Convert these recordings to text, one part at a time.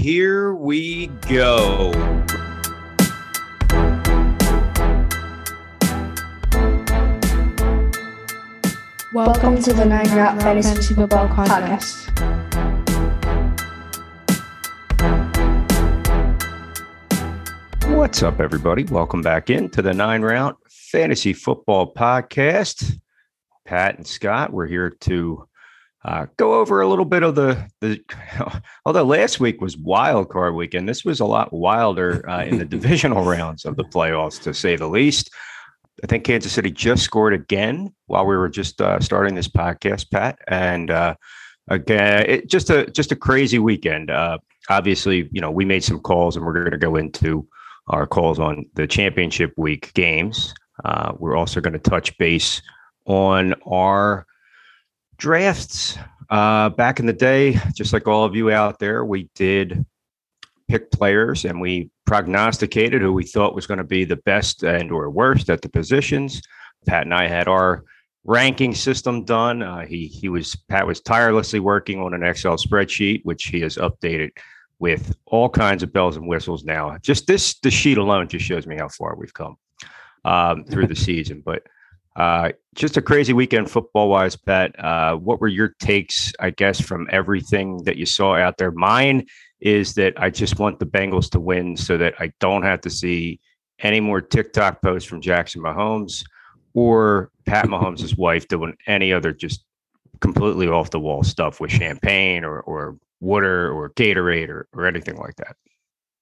here we go. Welcome to the Nine Route Fantasy Football Podcast. What's up, everybody? Welcome back into the Nine Route Fantasy Football Podcast. Pat and Scott, we're here to uh, go over a little bit of the the. Although last week was wild card weekend, this was a lot wilder uh, in the divisional rounds of the playoffs, to say the least. I think Kansas City just scored again while we were just uh, starting this podcast, Pat, and uh, again, it, just a just a crazy weekend. Uh, obviously, you know, we made some calls, and we're going to go into our calls on the championship week games. Uh, we're also going to touch base on our drafts. Uh, back in the day, just like all of you out there, we did pick players and we prognosticated who we thought was going to be the best and or worst at the positions. Pat and I had our ranking system done. Uh, he he was Pat was tirelessly working on an Excel spreadsheet, which he has updated with all kinds of bells and whistles now. Just this the sheet alone just shows me how far we've come um, through the season. But uh, just a crazy weekend football wise, Pat. Uh, what were your takes, I guess, from everything that you saw out there? Mine is that I just want the Bengals to win so that I don't have to see any more TikTok posts from Jackson Mahomes or Pat Mahomes' wife doing any other just completely off the wall stuff with champagne or, or water or Gatorade or, or anything like that.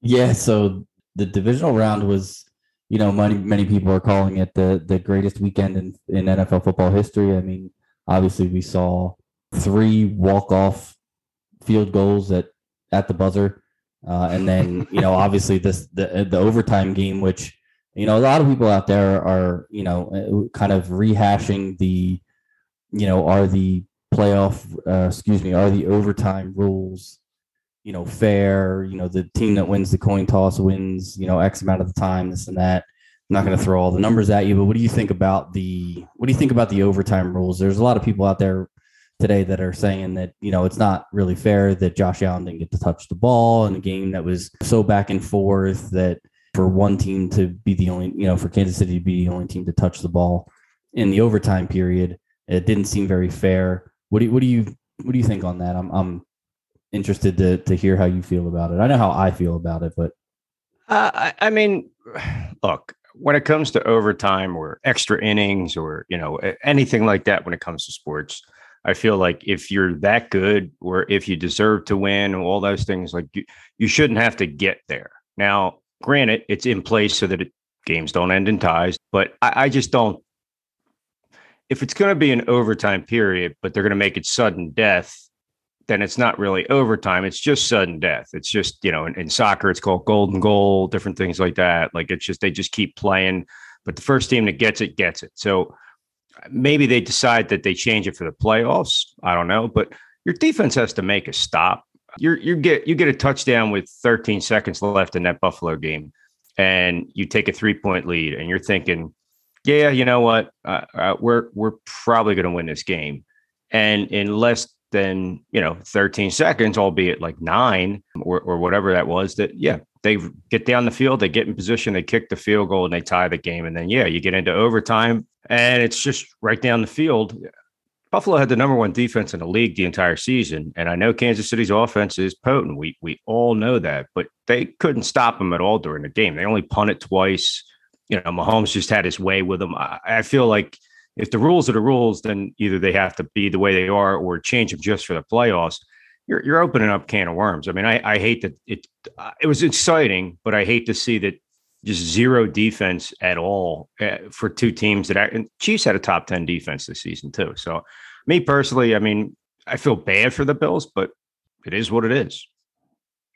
Yeah, so the divisional round was, you know, many many people are calling it the the greatest weekend in, in NFL football history. I mean, obviously we saw three walk off field goals at at the buzzer, uh, and then you know obviously this the the overtime game, which you know a lot of people out there are you know kind of rehashing the, you know, are the playoff, uh, excuse me, are the overtime rules, you know, fair? You know, the team that wins the coin toss wins, you know, X amount of the time, this and that. I'm not going to throw all the numbers at you, but what do you think about the what do you think about the overtime rules? There's a lot of people out there today that are saying that you know it's not really fair that Josh Allen didn't get to touch the ball in a game that was so back and forth that for one team to be the only you know for Kansas City to be the only team to touch the ball in the overtime period it didn't seem very fair what do you, what do you what do you think on that? I'm I'm interested to to hear how you feel about it. I know how I feel about it, but uh, I, I mean, look, when it comes to overtime or extra innings or you know anything like that, when it comes to sports, I feel like if you're that good or if you deserve to win, all those things, like you, you shouldn't have to get there. Now, granted, it's in place so that it, games don't end in ties, but I, I just don't if it's going to be an overtime period, but they're going to make it sudden death, then it's not really overtime. It's just sudden death. It's just, you know, in, in, soccer, it's called golden goal, different things like that. Like it's just, they just keep playing, but the first team that gets it, gets it. So maybe they decide that they change it for the playoffs. I don't know, but your defense has to make a stop. You're, you get, you get a touchdown with 13 seconds left in that Buffalo game and you take a three point lead and you're thinking, yeah, you know what, uh, uh, we're we're probably going to win this game, and in less than you know 13 seconds, albeit like nine or or whatever that was, that yeah, they get down the field, they get in position, they kick the field goal, and they tie the game, and then yeah, you get into overtime, and it's just right down the field. Buffalo had the number one defense in the league the entire season, and I know Kansas City's offense is potent. We we all know that, but they couldn't stop them at all during the game. They only punted twice you know, Mahomes just had his way with them. I, I feel like if the rules are the rules, then either they have to be the way they are or change them just for the playoffs. You're, you're opening up can of worms. I mean, I, I hate that it uh, it was exciting, but I hate to see that just zero defense at all uh, for two teams that and Chiefs had a top 10 defense this season too. So me personally, I mean, I feel bad for the Bills, but it is what it is.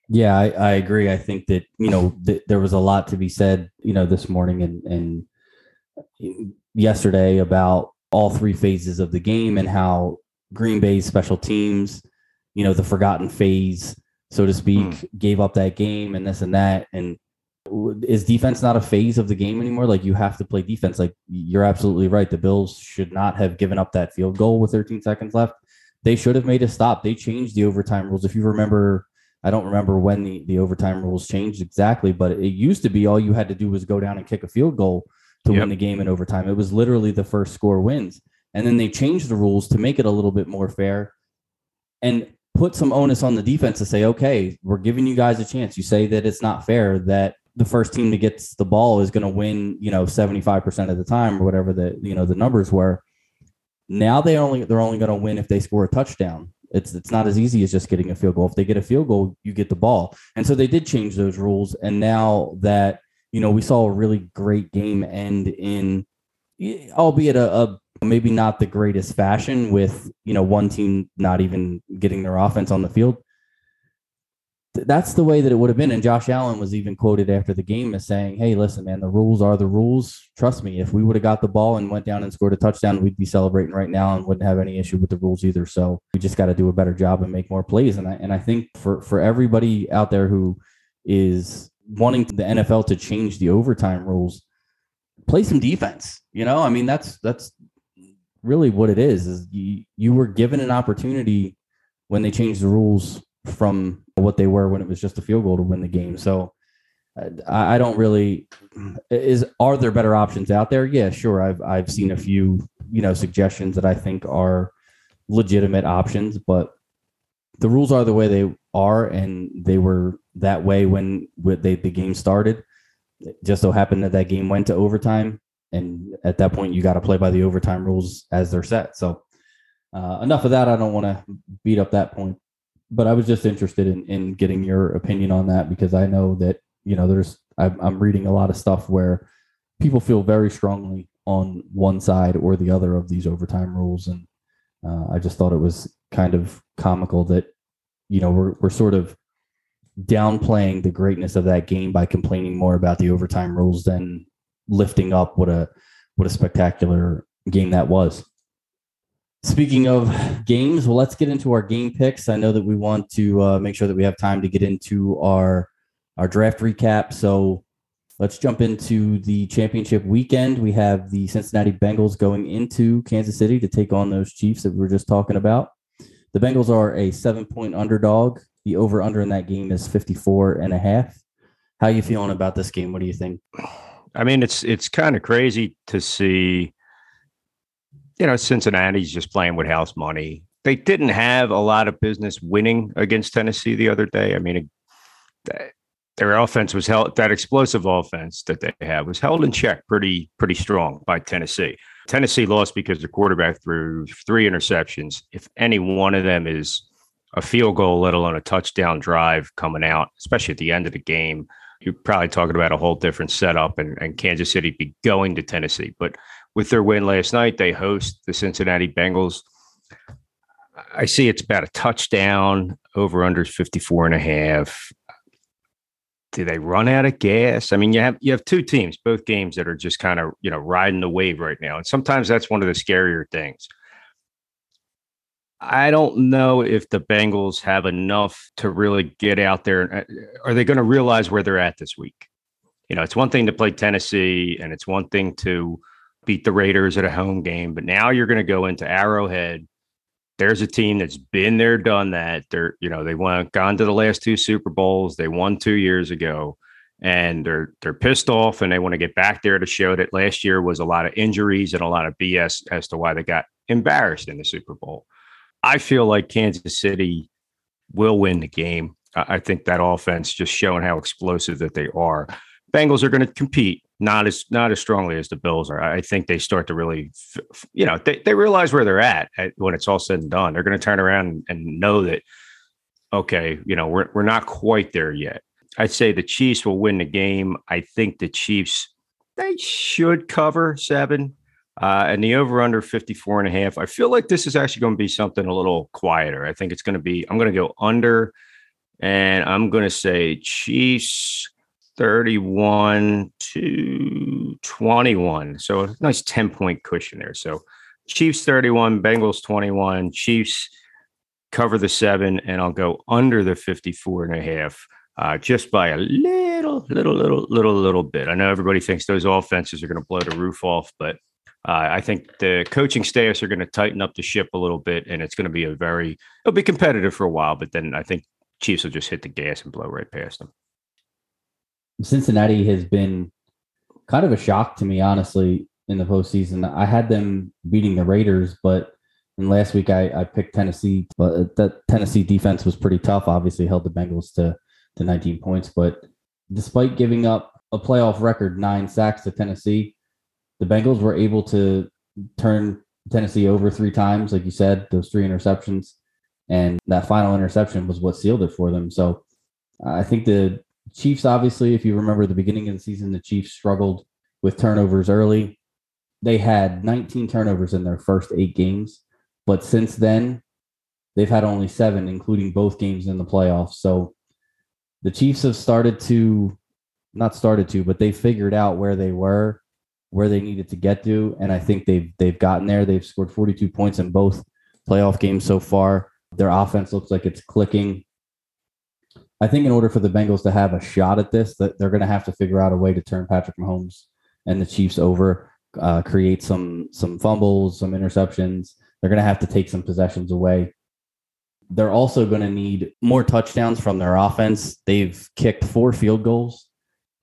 Yeah, I, I agree. I think that you know th- there was a lot to be said, you know, this morning and and yesterday about all three phases of the game and how Green Bay's special teams, you know, the forgotten phase, so to speak, mm. gave up that game and this and that. And is defense not a phase of the game anymore? Like you have to play defense. Like you're absolutely right. The Bills should not have given up that field goal with 13 seconds left. They should have made a stop. They changed the overtime rules. If you remember I don't remember when the, the overtime rules changed exactly, but it used to be all you had to do was go down and kick a field goal to yep. win the game in overtime. It was literally the first score wins. And then they changed the rules to make it a little bit more fair and put some onus on the defense to say, okay, we're giving you guys a chance. You say that it's not fair that the first team that gets the ball is going to win, you know, 75% of the time or whatever the, you know, the numbers were. Now they only they're only going to win if they score a touchdown. It's it's not as easy as just getting a field goal. If they get a field goal, you get the ball. And so they did change those rules. And now that you know we saw a really great game end in, albeit a, a maybe not the greatest fashion with you know one team not even getting their offense on the field that's the way that it would have been. And Josh Allen was even quoted after the game as saying, Hey, listen, man, the rules are the rules. Trust me, if we would have got the ball and went down and scored a touchdown, we'd be celebrating right now and wouldn't have any issue with the rules either. So we just got to do a better job and make more plays. And I and I think for for everybody out there who is wanting the NFL to change the overtime rules, play some defense. You know, I mean, that's that's really what it is, is you, you were given an opportunity when they changed the rules from what they were when it was just a field goal to win the game. So uh, I, I don't really is are there better options out there? Yeah, sure. I've I've seen a few you know suggestions that I think are legitimate options, but the rules are the way they are, and they were that way when they, the game started. It just so happened that that game went to overtime, and at that point, you got to play by the overtime rules as they're set. So, uh, enough of that. I don't want to beat up that point but I was just interested in in getting your opinion on that because I know that you know there's I'm, I'm reading a lot of stuff where people feel very strongly on one side or the other of these overtime rules, and uh, I just thought it was kind of comical that you know we're we're sort of downplaying the greatness of that game by complaining more about the overtime rules than lifting up what a what a spectacular game that was. Speaking of games, well, let's get into our game picks. I know that we want to uh, make sure that we have time to get into our our draft recap. So let's jump into the championship weekend. We have the Cincinnati Bengals going into Kansas City to take on those Chiefs that we were just talking about. The Bengals are a seven point underdog. The over under in that game is 54 and a half. How you feeling about this game? What do you think? I mean, it's it's kind of crazy to see you know, Cincinnati's just playing with house money. They didn't have a lot of business winning against Tennessee the other day. I mean, their offense was held that explosive offense that they have was held in check pretty pretty strong by Tennessee. Tennessee lost because the quarterback threw three interceptions. If any one of them is a field goal, let alone a touchdown drive coming out, especially at the end of the game, you're probably talking about a whole different setup and, and Kansas City be going to Tennessee. But with their win last night. They host the Cincinnati Bengals. I see it's about a touchdown over under 54 and a half. Do they run out of gas? I mean, you have you have two teams, both games that are just kind of, you know, riding the wave right now. And sometimes that's one of the scarier things. I don't know if the Bengals have enough to really get out there. Uh, are they going to realize where they're at this week? You know, it's one thing to play Tennessee and it's one thing to beat the Raiders at a home game, but now you're going to go into Arrowhead. There's a team that's been there, done that. They're, you know, they went gone to the last two Super Bowls. They won two years ago, and they're they're pissed off, and they want to get back there to show that last year was a lot of injuries and a lot of BS as to why they got embarrassed in the Super Bowl. I feel like Kansas City will win the game. I think that offense just showing how explosive that they are. Bengals are going to compete not as not as strongly as the Bills are. I think they start to really, you know, they, they realize where they're at, when it's all said and done. They're going to turn around and know that, okay, you know, we're we're not quite there yet. I'd say the Chiefs will win the game. I think the Chiefs they should cover seven. Uh, and the over under 54 and a half. I feel like this is actually going to be something a little quieter. I think it's going to be, I'm going to go under and I'm going to say Chiefs 31 to 21. So a nice 10 point cushion there. So Chiefs 31, Bengals 21, Chiefs cover the seven, and I'll go under the 54 and a half. Uh, just by a little, little, little, little, little bit. I know everybody thinks those offenses are going to blow the roof off, but uh, I think the coaching staffs are going to tighten up the ship a little bit, and it's going to be a very, it'll be competitive for a while. But then I think Chiefs will just hit the gas and blow right past them. Cincinnati has been kind of a shock to me, honestly, in the postseason. I had them beating the Raiders, but and last week I, I picked Tennessee, but that Tennessee defense was pretty tough. Obviously, held the Bengals to to 19 points, but despite giving up a playoff record nine sacks to Tennessee, the Bengals were able to turn Tennessee over three times, like you said, those three interceptions, and that final interception was what sealed it for them. So I think the Chiefs, obviously, if you remember the beginning of the season, the Chiefs struggled with turnovers early. They had 19 turnovers in their first eight games, but since then, they've had only seven, including both games in the playoffs. So the Chiefs have started to, not started to, but they figured out where they were, where they needed to get to, and I think they've they've gotten there. They've scored 42 points in both playoff games so far. Their offense looks like it's clicking. I think in order for the Bengals to have a shot at this, that they're going to have to figure out a way to turn Patrick Mahomes and the Chiefs over, uh, create some some fumbles, some interceptions. They're going to have to take some possessions away. They're also going to need more touchdowns from their offense. They've kicked four field goals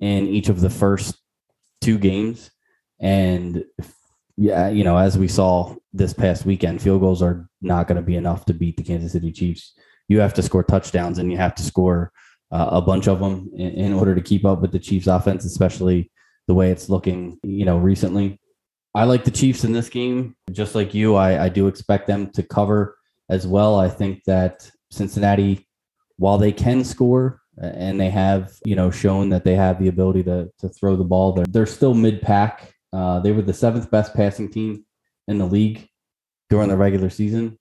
in each of the first two games, and yeah, you know, as we saw this past weekend, field goals are not going to be enough to beat the Kansas City Chiefs you have to score touchdowns and you have to score uh, a bunch of them in, in, order to keep up with the Chiefs offense, especially the way it's looking, you know, recently. I like the Chiefs in this game, just like you. I, I do expect them to cover as well. I think that Cincinnati, while they can score and they have, you know, shown that they have the ability to, to throw the ball, they're, they're still mid pack. Uh, they were the seventh best passing team in the league during the regular season.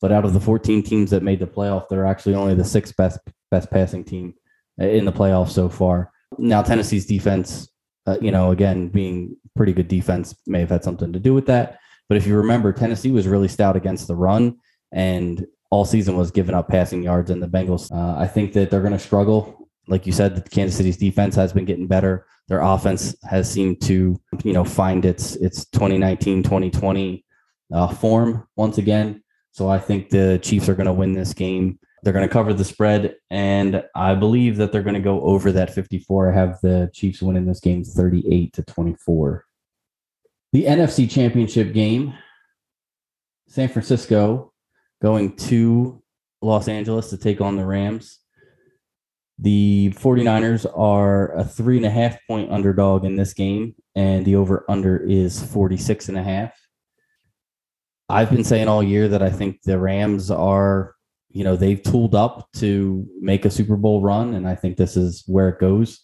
But out of the 14 teams that made the playoff, they're actually only the sixth best best passing team in the playoff so far. Now Tennessee's defense, uh, you know, again being pretty good defense, may have had something to do with that. But if you remember, Tennessee was really stout against the run, and all season was giving up passing yards. And the Bengals, uh, I think that they're going to struggle. Like you said, Kansas City's defense has been getting better. Their offense has seemed to, you know, find its its 2019 2020 uh, form once again. So I think the Chiefs are going to win this game. They're going to cover the spread, and I believe that they're going to go over that 54. I have the Chiefs winning this game 38 to 24. The NFC Championship game, San Francisco going to Los Angeles to take on the Rams. The 49ers are a three and a half point underdog in this game, and the over under is 46 and a half. I've been saying all year that I think the Rams are, you know, they've tooled up to make a Super Bowl run, and I think this is where it goes.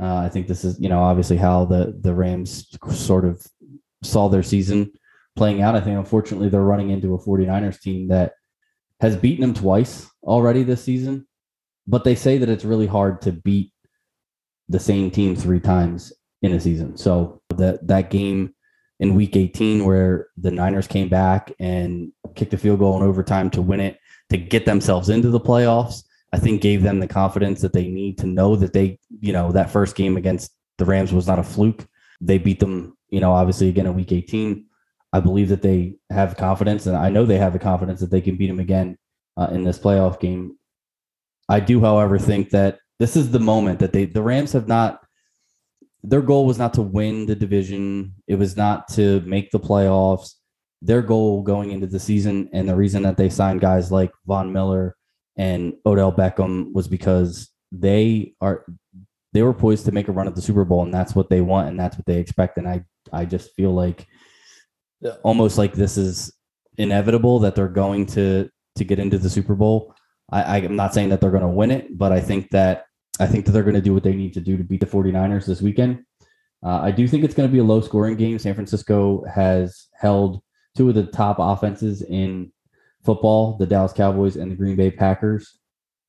Uh, I think this is, you know, obviously how the the Rams sort of saw their season playing out. I think unfortunately they're running into a 49ers team that has beaten them twice already this season, but they say that it's really hard to beat the same team three times in a season. So that that game in week 18 where the Niners came back and kicked a field goal in overtime to win it to get themselves into the playoffs. I think gave them the confidence that they need to know that they, you know, that first game against the Rams was not a fluke. They beat them, you know, obviously again in week 18. I believe that they have confidence, and I know they have the confidence that they can beat them again uh, in this playoff game. I do, however, think that this is the moment that they, the Rams have not their goal was not to win the division. It was not to make the playoffs. Their goal going into the season and the reason that they signed guys like Von Miller and Odell Beckham was because they are they were poised to make a run at the Super Bowl and that's what they want and that's what they expect. And I I just feel like almost like this is inevitable that they're going to to get into the Super Bowl. I, I'm not saying that they're going to win it, but I think that I think that they're going to do what they need to do to beat the 49ers this weekend. Uh, I do think it's going to be a low scoring game. San Francisco has held two of the top offenses in football, the Dallas Cowboys and the Green Bay Packers,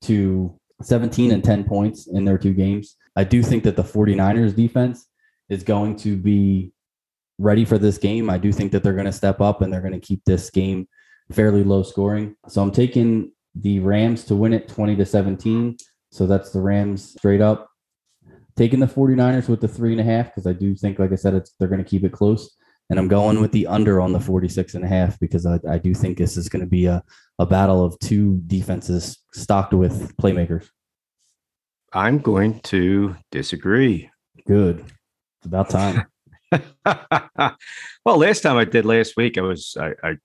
to 17 and 10 points in their two games. I do think that the 49ers defense is going to be ready for this game. I do think that they're going to step up and they're going to keep this game fairly low scoring. So I'm taking the Rams to win it 20 to 17. So that's the Rams straight up. Taking the 49ers with the three and a half, because I do think, like I said, it's they're going to keep it close. and I'm going with the under on the 46 and a half because I, I do think this is going to be a, a battle of two defenses stocked with playmakers. I'm going to disagree. Good. It's about time. well, last time I did last week, I was I, I,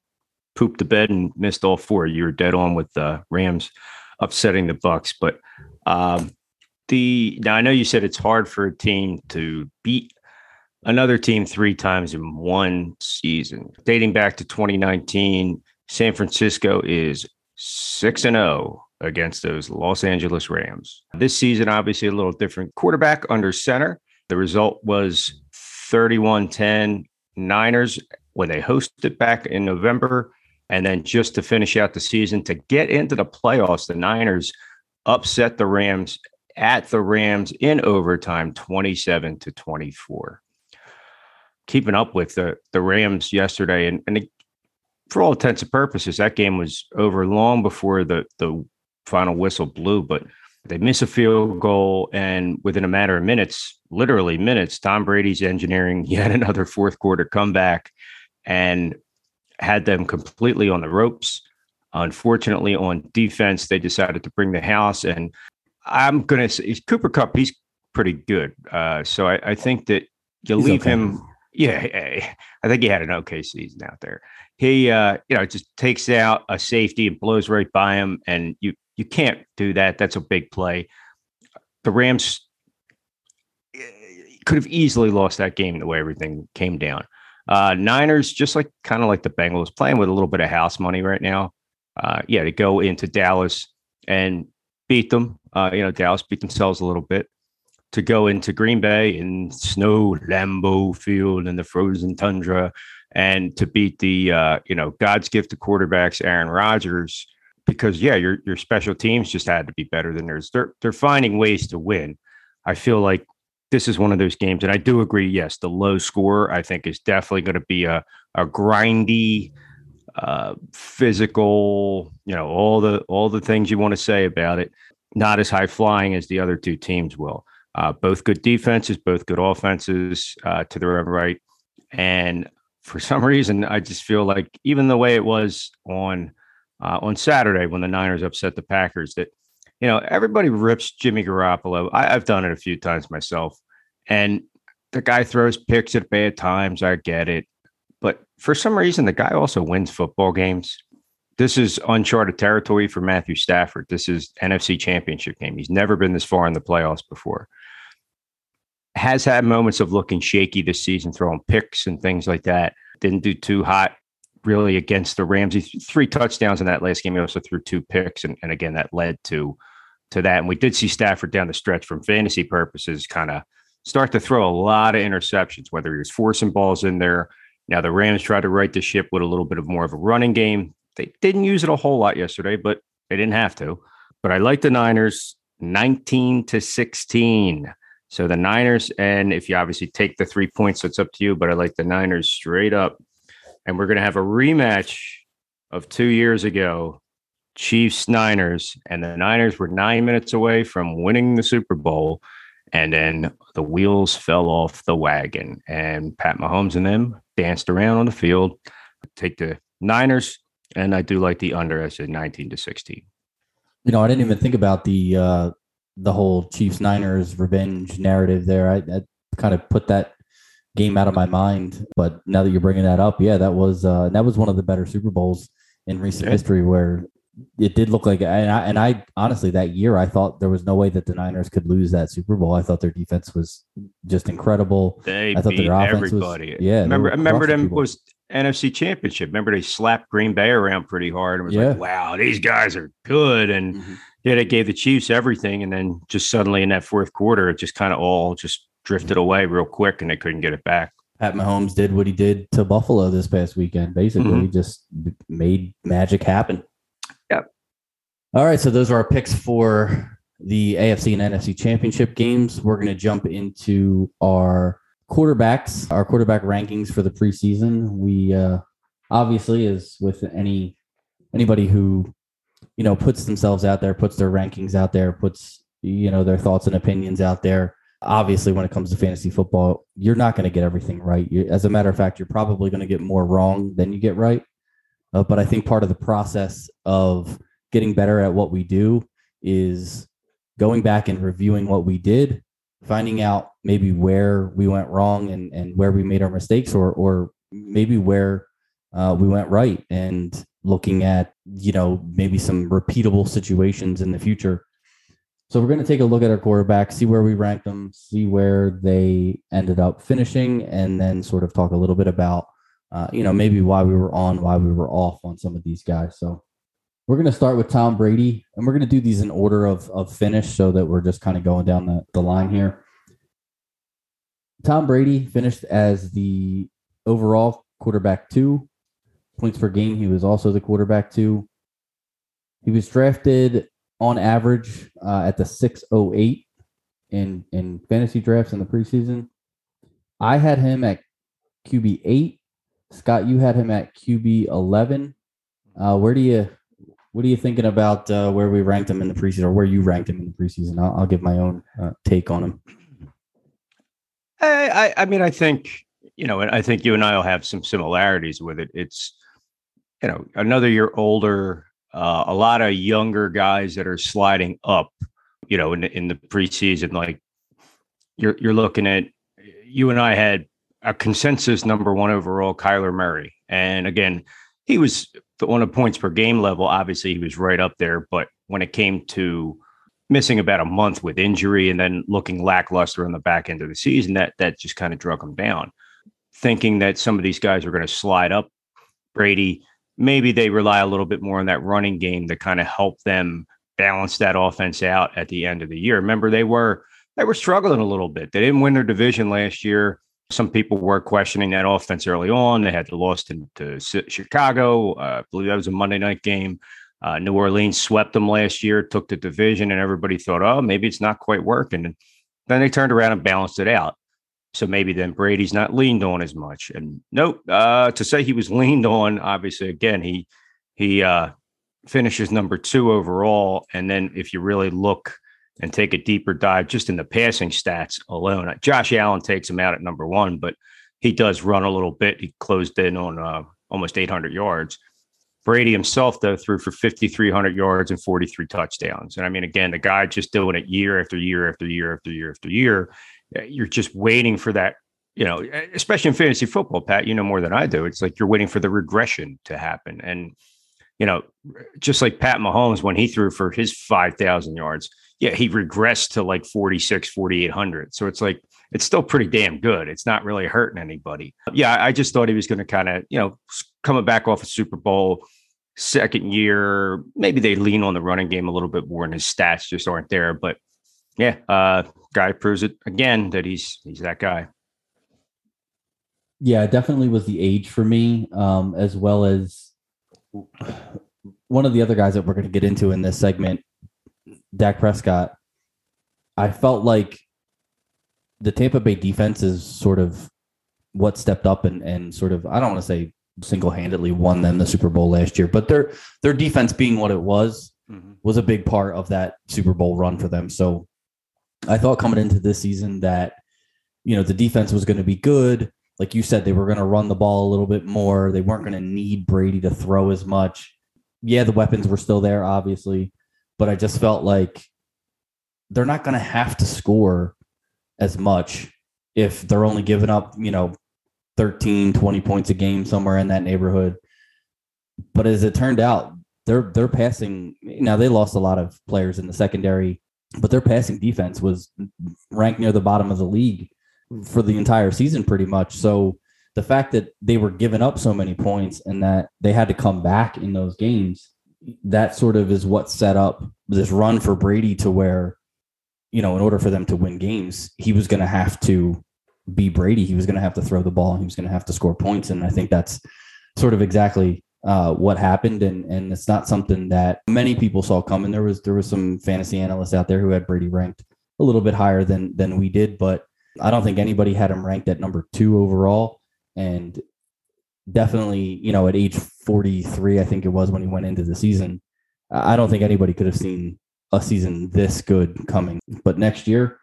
pooped the bed and missed all four. You were dead on with the Rams upsetting the Bucks, but um, the now I know you said it's hard for a team to beat another team three times in one season. Dating back to 2019, San Francisco is 6 and 0 against those Los Angeles Rams. This season obviously a little different. Quarterback under center. The result was 31-10 Niners when they hosted back in November and then just to finish out the season to get into the playoffs, the Niners upset the Rams at the Rams in overtime 27 to 24 keeping up with the the Rams yesterday, and and it, for all intents and purposes, that game was over long before the the final whistle blew. But they miss a field goal, and within a matter of minutes, literally minutes, Tom Brady's engineering yet another fourth quarter comeback, and had them completely on the ropes. Unfortunately, on defense, they decided to bring the house, and I'm going to say Cooper Kupp, He's pretty good, uh, so I, I, think that you he's leave okay. him yeah, I think he had an okay season out there. He, uh, you know, just takes out a safety and blows right by him, and you you can't do that. That's a big play. The Rams eh, could have easily lost that game the way everything came down. Uh, Niners, just like kind of like the Bengals, playing with a little bit of house money right now. Uh, yeah, to go into Dallas and beat them. Uh, you know, Dallas beat themselves a little bit to go into Green Bay in snow Lambeau Field and the frozen tundra, and to beat the uh, you know God's gift to quarterbacks, Aaron Rodgers, because yeah, your your special teams just had to be better than theirs. They're they're finding ways to win. I feel like this is one of those games, and I do agree. Yes, the low score I think is definitely going to be a a grindy, uh, physical. You know all the all the things you want to say about it. Not as high flying as the other two teams will. Uh, both good defenses, both good offenses uh, to the right. And for some reason, I just feel like even the way it was on uh, on Saturday when the Niners upset the Packers, that you know everybody rips Jimmy Garoppolo. I, have done it a few times myself, and the guy throws picks at bad times. I get it, for some reason, the guy also wins football games. This is uncharted territory for Matthew Stafford. This is NFC Championship game. He's never been this far in the playoffs before has had moments of looking shaky this season, throwing picks and things like that. Didn't do too hot really against the Rams. Three touchdowns in that last game. He also threw two picks, and, and again that led to to that. And we did see Stafford down the stretch from fantasy purposes, kind of start to throw a lot of interceptions, whether he was forcing balls in there. Now the Rams tried to right the ship with a little bit of more of a running game. They didn't use it a whole lot yesterday, but they didn't have to. But I like the Niners 19 to 16. So the Niners, and if you obviously take the three points, it's up to you, but I like the Niners straight up. And we're going to have a rematch of two years ago, Chiefs Niners. And the Niners were nine minutes away from winning the Super Bowl. And then the wheels fell off the wagon, and Pat Mahomes and them danced around on the field. Take the Niners, and I do like the under. as said 19 to 16. You know, I didn't even think about the uh, the whole Chiefs Niners revenge narrative there. I, I kind of put that game out of my mind. But now that you're bringing that up, yeah, that was uh, that was one of the better Super Bowls in recent yeah. history where it did look like and I, and I honestly that year I thought there was no way that the Niners could lose that Super Bowl. I thought their defense was just incredible. They I thought beat their offense everybody. Was, yeah, remember remember them people. was NFC Championship. Remember they slapped Green Bay around pretty hard and was yeah. like, "Wow, these guys are good." And mm-hmm yeah, they gave the Chiefs everything, and then just suddenly in that fourth quarter, it just kind of all just drifted away real quick, and they couldn't get it back. Pat Mahomes did what he did to Buffalo this past weekend. Basically, mm-hmm. he just made magic happen. All right, so those are our picks for the AFC and NFC championship games. We're going to jump into our quarterbacks, our quarterback rankings for the preseason. We uh, obviously, as with any anybody who you know, puts themselves out there, puts their rankings out there, puts, you know, their thoughts and opinions out there. obviously when it comes to fantasy football, you're not going to get everything right. You, as a matter of fact, you're probably going to get more wrong than you get right. Uh, but I think part of the process of getting better at what we do is going back and reviewing what we did, finding out maybe where we went wrong and, and where we made our mistakes or, or maybe where uh, we went right and looking at, you know, maybe some repeatable situations in the future so we're going to take a look at our quarterbacks, see where we rank them, see where they ended up finishing, and then sort of talk a little bit about, uh, you know, maybe why we were on, why we were off on some of these guys. So we're going to start with Tom Brady, and we're going to do these in order of, of finish so that we're just kind of going down the, the line here. Tom Brady finished as the overall quarterback two points per game. He was also the quarterback two. He was drafted on average uh, at the 608 in in fantasy drafts in the preseason. I had him at QB eight. Scott, you had him at QB eleven. Uh, where do you what are you thinking about uh, where we ranked him in the preseason, or where you ranked him in the preseason? I'll, I'll give my own uh, take on him. I, I mean, I think you know, and I think you and I will have some similarities with it. It's you know another year older, uh, a lot of younger guys that are sliding up, you know, in the, in the preseason. Like you're you're looking at you and I had a consensus number one overall, Kyler Murray, and again, he was on a points per game level. Obviously, he was right up there, but when it came to missing about a month with injury and then looking lackluster on the back end of the season, that that just kind of drug him down. Thinking that some of these guys are going to slide up, Brady maybe they rely a little bit more on that running game to kind of help them balance that offense out at the end of the year. Remember, they were they were struggling a little bit. They didn't win their division last year. Some people were questioning that offense early on. They had to, to Chicago. Uh, I believe that was a Monday night game. Uh, New Orleans swept them last year, took the division, and everybody thought, oh, maybe it's not quite working. And then they turned around and balanced it out. So maybe then Brady's not leaned on as much. And nope, uh, to say he was leaned on, obviously, again, he he uh, finishes number two overall. And then if you really look and take a deeper dive just in the passing stats alone, Josh Allen takes him out at number one, but he does run a little bit. He closed in on uh, almost 800 yards. Brady himself, though, threw for 5,300 yards and 43 touchdowns. And I mean, again, the guy just doing it year after year after year after year after year. Uh, you're just waiting for that you know especially in fantasy football pat you know more than i do it's like you're waiting for the regression to happen and you know just like pat mahomes when he threw for his 5000 yards yeah he regressed to like 46 4800 so it's like it's still pretty damn good. It's not really hurting anybody. Yeah i just thought he was going to kind of you know coming back off a super bowl second year maybe they lean on the running game a little bit more and his stats just aren't there but yeah, uh, guy proves it again that he's he's that guy. Yeah, definitely was the age for me, um, as well as one of the other guys that we're going to get into in this segment, Dak Prescott. I felt like the Tampa Bay defense is sort of what stepped up and and sort of I don't want to say single handedly won them the Super Bowl last year, but their their defense being what it was mm-hmm. was a big part of that Super Bowl run for them. So I thought coming into this season that, you know, the defense was going to be good. Like you said, they were going to run the ball a little bit more. They weren't going to need Brady to throw as much. Yeah, the weapons were still there, obviously, but I just felt like they're not going to have to score as much if they're only giving up, you know, 13, 20 points a game somewhere in that neighborhood. But as it turned out, they're they're passing. Now they lost a lot of players in the secondary but their passing defense was ranked near the bottom of the league for the entire season, pretty much. So the fact that they were giving up so many points and that they had to come back in those games, that sort of is what set up this run for Brady to where, you know, in order for them to win games, he was going to have to be Brady. He was going to have to throw the ball and he was going to have to score points. And I think that's sort of exactly uh, what happened, and and it's not something that many people saw coming. There was there was some fantasy analysts out there who had Brady ranked a little bit higher than than we did, but I don't think anybody had him ranked at number two overall, and definitely you know at age 43, I think it was when he went into the season. I don't think anybody could have seen a season this good coming. But next year,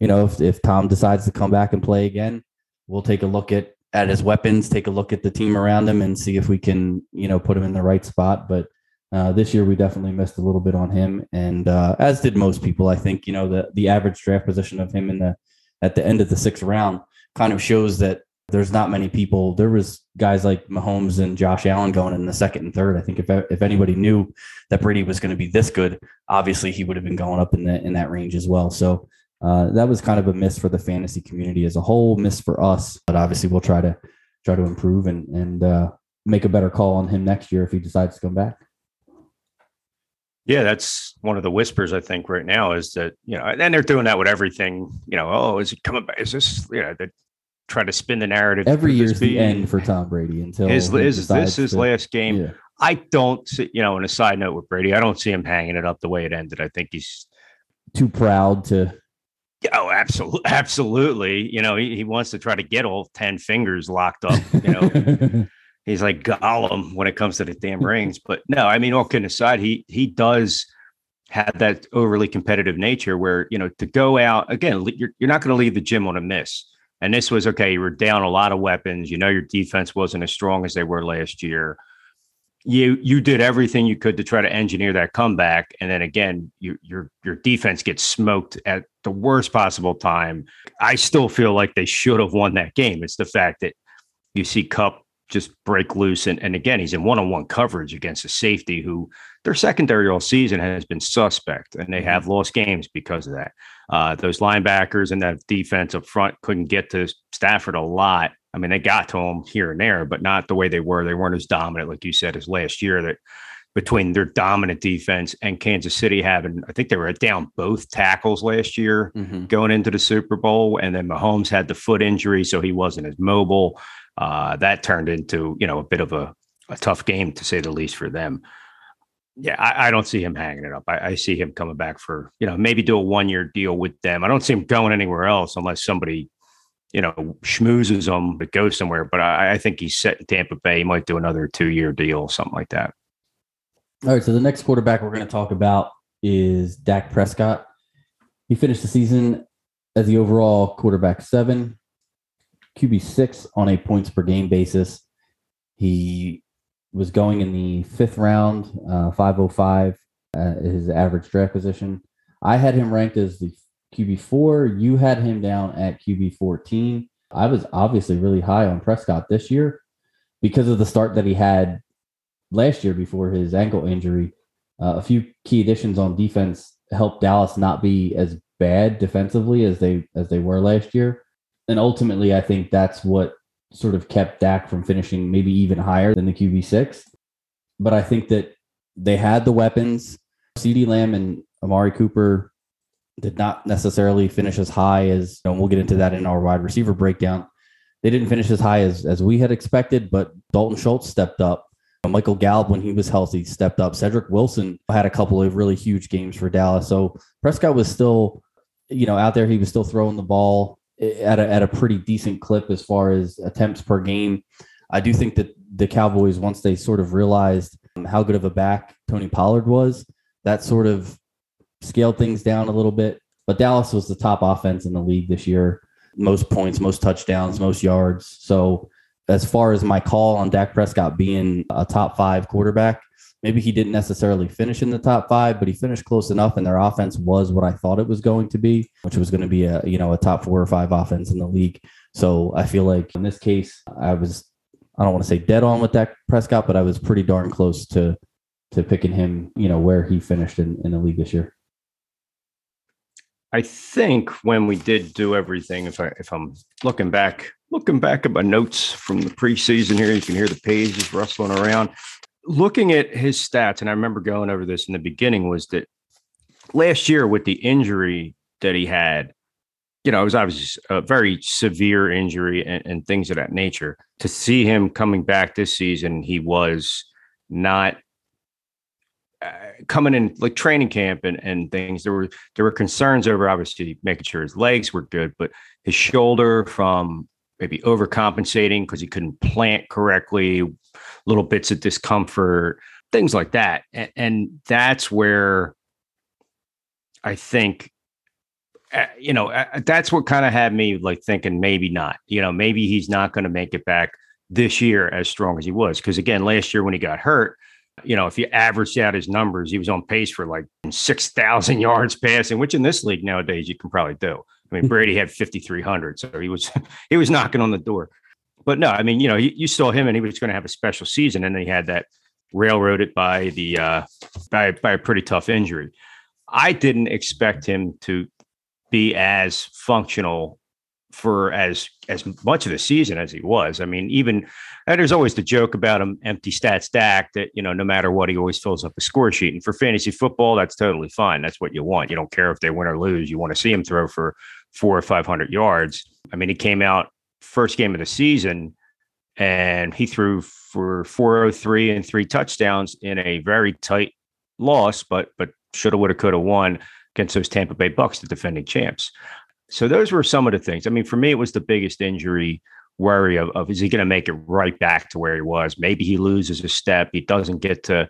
you know, if, if Tom decides to come back and play again, we'll take a look at at his weapons, take a look at the team around him, and see if we can, you know, put him in the right spot. But uh, this year, we definitely missed a little bit on him, and uh, as did most people. I think you know the the average draft position of him in the at the end of the sixth round kind of shows that there's not many people. There was guys like Mahomes and Josh Allen going in the second and third. I think if if anybody knew that Brady was going to be this good, obviously he would have been going up in the in that range as well. So uh, that was kind of a miss for the fantasy community as a whole, miss for us. But obviously we'll try to try to improve and and uh, make a better call on him next year if he decides to come back. Yeah, that's one of the whispers I think right now is that you know, and they're doing that with everything. You know, oh, is he coming back? Is this you know? Try to spin the narrative. Every year's the end for Tom Brady until his, his this his to, last game. Yeah. I don't see, you know, on a side note with Brady, I don't see him hanging it up the way it ended. I think he's too proud to. Oh, absolutely, absolutely. You know, he, he wants to try to get all ten fingers locked up. You know, he's like Gollum when it comes to the damn rings. But no, I mean, all kidding aside, he he does have that overly competitive nature where you know to go out again. You're you're not going to leave the gym on a miss. And this was okay. You were down a lot of weapons. You know your defense wasn't as strong as they were last year. You you did everything you could to try to engineer that comeback, and then again, you, your your defense gets smoked at the worst possible time. I still feel like they should have won that game. It's the fact that you see Kupp just break loose, and, and again, he's in one on one coverage against a safety who their secondary all season has been suspect, and they have mm-hmm. lost games because of that. Uh, those linebackers and that defense up front couldn't get to Stafford a lot. I mean, they got to him here and there, but not the way they were. They weren't as dominant, like you said, as last year. That between their dominant defense and Kansas City having, I think they were down both tackles last year mm-hmm. going into the Super Bowl, and then Mahomes had the foot injury, so he wasn't as mobile. Uh, that turned into you know a bit of a, a tough game to say the least for them yeah, I, I, don't see him hanging it up. I, I, see him coming back for, you know, maybe do a one year deal with them. I don't see him going anywhere else unless somebody, you know, schmoozes him but goes somewhere. But I, I think he's set in Tampa Bay. He might do another two year deal, something like that. All right. So the next quarterback we're going to talk about is Dak Prescott. He finished the season as the overall quarterback seven, QB six on a points per game basis. He was going in the fifth round, uh, 505, uh, his average draft position. I had him ranked as the QB four. You had him down at QB 14. I was obviously really high on Prescott this year because of the start that he had last year before his ankle injury. Uh, a few key additions on defense helped Dallas not be as bad defensively as they as they were last year. And ultimately, I think that's what sort of kept Dak from finishing maybe even higher than the QB6. But I think that they had the weapons. CeeDee Lamb and Amari Cooper did not necessarily finish as high as, and we'll get into that in our wide receiver breakdown. They didn't finish as high as, as we had expected, but Dalton Schultz stepped up. Michael Gallup, when he was healthy, stepped up. Cedric Wilson had a couple of really huge games for Dallas. So Prescott was still, you know, out there. He was still throwing the ball at a, at a pretty decent clip as far as attempts per game. I do think that the Cowboys, once they sort of realized um, how good of a back Tony Pollard was, that sort of scaled things down a little bit. But Dallas was the top offense in the league this year most points, most touchdowns, most yards. So, as far as my call on Dak Prescott being a top five quarterback, maybe he didn't necessarily finish in the top five, but he finished close enough, and their offense was what I thought it was going to be, which was going to be a you know a top four or five offense in the league. So I feel like in this case, I was I don't want to say dead on with Dak Prescott, but I was pretty darn close to to picking him, you know, where he finished in, in the league this year. I think when we did do everything, if I if I'm looking back, looking back at my notes from the preseason here, you can hear the pages rustling around looking at his stats, and I remember going over this in the beginning, was that last year with the injury that he had, you know, it was obviously a very severe injury and, and things of that nature. To see him coming back this season, he was not uh, coming in like training camp and, and things there were there were concerns over obviously making sure his legs were good but his shoulder from maybe overcompensating because he couldn't plant correctly, little bits of discomfort, things like that. And, and that's where I think you know, that's what kind of had me like thinking maybe not. You know, maybe he's not going to make it back this year as strong as he was. Because again, last year when he got hurt, you know, if you averaged out his numbers, he was on pace for like 6,000 yards passing, which in this league nowadays you can probably do. I mean, hmm. Brady had 5,300, so he was he was knocking on the door. But no, I mean, you know, you, you saw him and he was going to have a special season, and then he had that railroaded by the uh, by by a pretty tough injury. I didn't expect him to be as functional for as as much of the season as he was. I mean, even there's always the joke about him empty stats stack that you know no matter what he always fills up a score sheet. And for fantasy football, that's totally fine. That's what you want. You don't care if they win or lose. You want to see him throw for four or five hundred yards. I mean, he came out first game of the season and he threw for 403 and three touchdowns in a very tight loss, but but shoulda, woulda, coulda won against those Tampa Bay Bucks, the defending champs. So those were some of the things. I mean, for me, it was the biggest injury worry of, of is he going to make it right back to where he was? Maybe he loses a step. He doesn't get to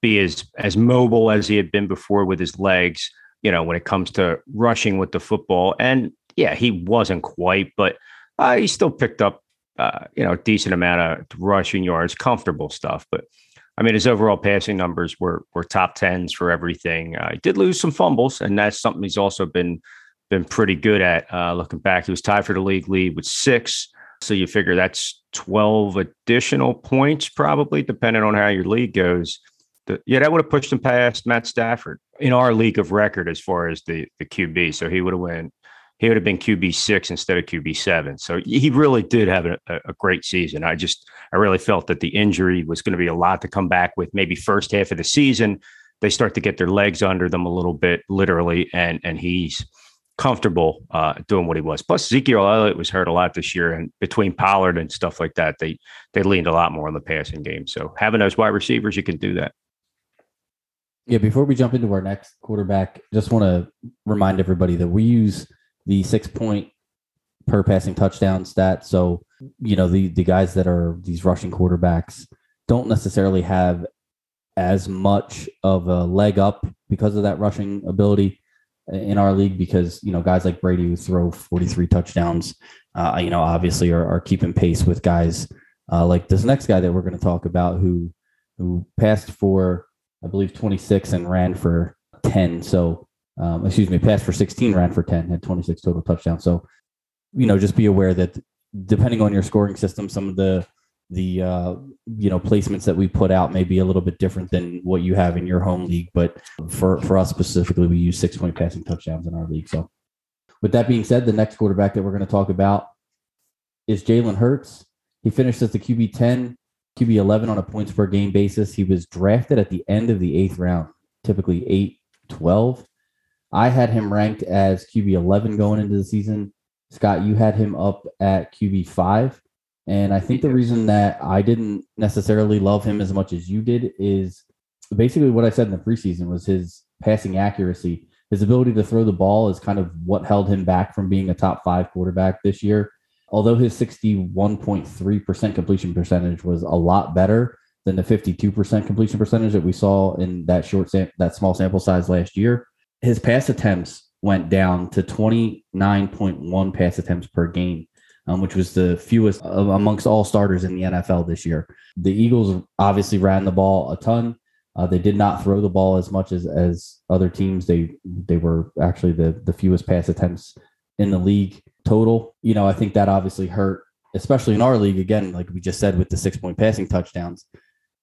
be as as mobile as he had been before with his legs. You know, when it comes to rushing with the football, and yeah, he wasn't quite, but uh, he still picked up uh, you know a decent amount of rushing yards, comfortable stuff. But I mean, his overall passing numbers were were top tens for everything. Uh, he did lose some fumbles, and that's something he's also been been pretty good at. Uh, looking back, he was tied for the league lead with six. So you figure that's 12 additional points, probably, depending on how your league goes. Yeah, that would have pushed him past Matt Stafford in our league of record as far as the, the QB. So he would have went, he would have been QB six instead of QB seven. So he really did have a, a great season. I just, I really felt that the injury was going to be a lot to come back with. Maybe first half of the season, they start to get their legs under them a little bit, literally, and and he's comfortable uh, doing what he was. Plus, Ezekiel Elliott was hurt a lot this year, and between Pollard and stuff like that, they they leaned a lot more on the passing game. So having those wide receivers, you can do that. Yeah. Before we jump into our next quarterback, just want to remind everybody that we use the six point per passing touchdown stat. So you know the the guys that are these rushing quarterbacks don't necessarily have as much of a leg up because of that rushing ability in our league because you know guys like Brady who throw 43 touchdowns, uh, you know, obviously are, are keeping pace with guys uh, like this next guy that we're going to talk about who who passed for I believe 26 and ran for 10. So um, excuse me, passed for 16, ran for 10, had 26 total touchdowns. So you know, just be aware that depending on your scoring system, some of the the uh, you know placements that we put out may be a little bit different than what you have in your home league. But for for us specifically, we use six point passing touchdowns in our league. So, with that being said, the next quarterback that we're going to talk about is Jalen Hurts. He finished as the QB ten, QB eleven on a points per game basis. He was drafted at the end of the eighth round, typically 8, 12. I had him ranked as QB eleven going mm-hmm. into the season. Scott, you had him up at QB five. And I think the reason that I didn't necessarily love him as much as you did is basically what I said in the preseason was his passing accuracy. His ability to throw the ball is kind of what held him back from being a top five quarterback this year. Although his 61.3% completion percentage was a lot better than the 52% completion percentage that we saw in that short sam- that small sample size last year, his pass attempts went down to 29.1 pass attempts per game um, which was the fewest amongst all starters in the NFL this year. The Eagles obviously ran the ball a ton. Uh, they did not throw the ball as much as as other teams. They they were actually the the fewest pass attempts in the league total. You know, I think that obviously hurt, especially in our league. Again, like we just said with the six point passing touchdowns,